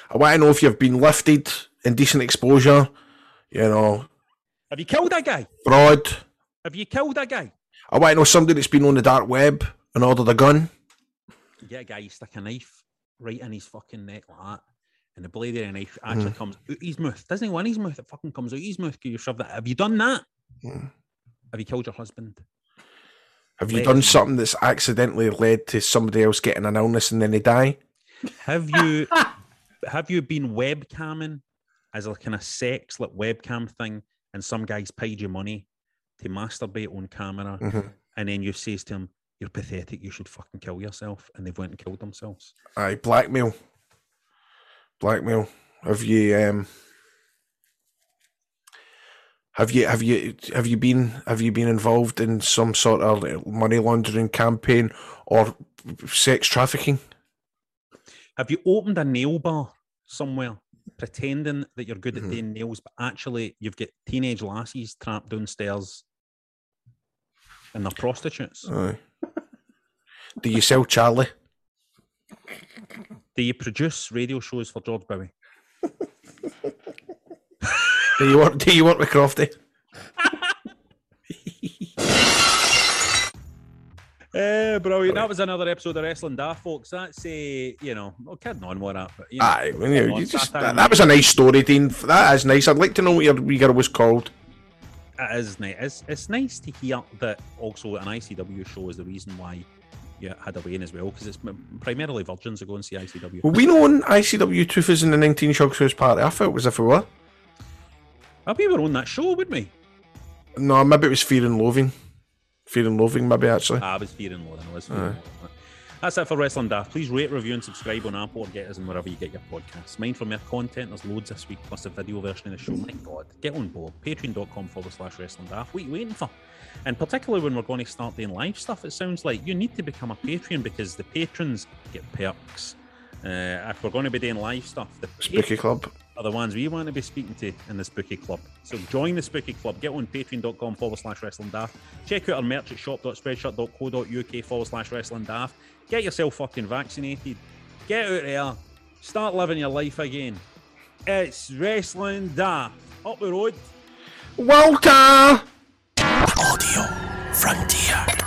Speaker 3: I want to know if you've been lifted, in decent exposure, you know,
Speaker 4: Have you killed that guy?
Speaker 3: fraud.
Speaker 4: Have you killed that guy?
Speaker 3: I want to know somebody that's been on the dark web and ordered a gun.
Speaker 4: You get a guy, you stick a knife right in his fucking neck like that, and the blade of the knife actually
Speaker 3: Mhm.
Speaker 4: comes out his mouth. Doesn't go in his mouth, it fucking comes out his mouth because you shoved that. Have you done that?
Speaker 3: Mhm.
Speaker 4: Have you killed your husband?
Speaker 3: Have you done something that's accidentally led to somebody else getting an illness and then they die?
Speaker 4: Have you have you been webcamming as a kind of sex like webcam thing, and some guys paid you money to masturbate on camera,
Speaker 3: Mhm.
Speaker 4: and then you says to him, "You're pathetic. You should fucking kill yourself," and they've went and killed themselves.
Speaker 3: Aye, blackmail. Blackmail. Have you um have you have you have you been have you been involved in some sort of money laundering campaign or sex trafficking?
Speaker 4: Have you opened a nail bar somewhere, pretending that you're good
Speaker 3: Mm-hmm.
Speaker 4: at doing nails, but actually you've got teenage lassies trapped downstairs and they're prostitutes?
Speaker 3: Aye. Do you sell Charlie?
Speaker 4: Do you produce radio shows for George Bowie?
Speaker 3: Do you work do you work with Crofty?
Speaker 4: Eh, brilliant. That was another episode of Wrestling Daft, folks. That's a, you know, well, kidding on that, but you know,
Speaker 3: Aye, well, you know,
Speaker 4: on
Speaker 3: you just, that, that was a nice story, Dean. That is nice. I'd like to know what your wee girl was called.
Speaker 4: It is nice. It's, it's nice to hear that also an ICW show is the reason why you had a weigh-in as well, because it's primarily virgins that go and see ICW.
Speaker 3: Were we know on ICW 2019 Shugs House Party? I felt as if we were.
Speaker 4: Oh, we were on that show, wouldn't we?
Speaker 3: No, maybe it was Fear and Loathing. Fear and Loathing, maybe actually.
Speaker 4: Ah, I was Fear and Loathing. I was and. That's it for Wrestling Daft. Please rate, review, and subscribe on Apple or get us in wherever you get your podcasts. Mind for more content, there's loads this week, plus a video version of the show. My God, get on board. Patreon.com forward slash Wrestling Daft. What are you waiting for? And particularly when we're going to start doing live stuff, it sounds like you need to become a Patreon because the patrons get perks. Uh, if we're going to be doing live stuff, the
Speaker 3: Spooky Club.
Speaker 4: Are the ones we want to be speaking to in the Spooky Club. So join the Spooky Club. Get on patreon.com forward slash wrestling daft. Check out our merch at shop.spreadshirt.co.uk forward slash wrestling daft. Get yourself fucking vaccinated. Get out there. Start living your life again. It's Wrestling Daft. Up the road.
Speaker 3: Walter!
Speaker 9: Audio Frontier.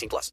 Speaker 10: 18 plus.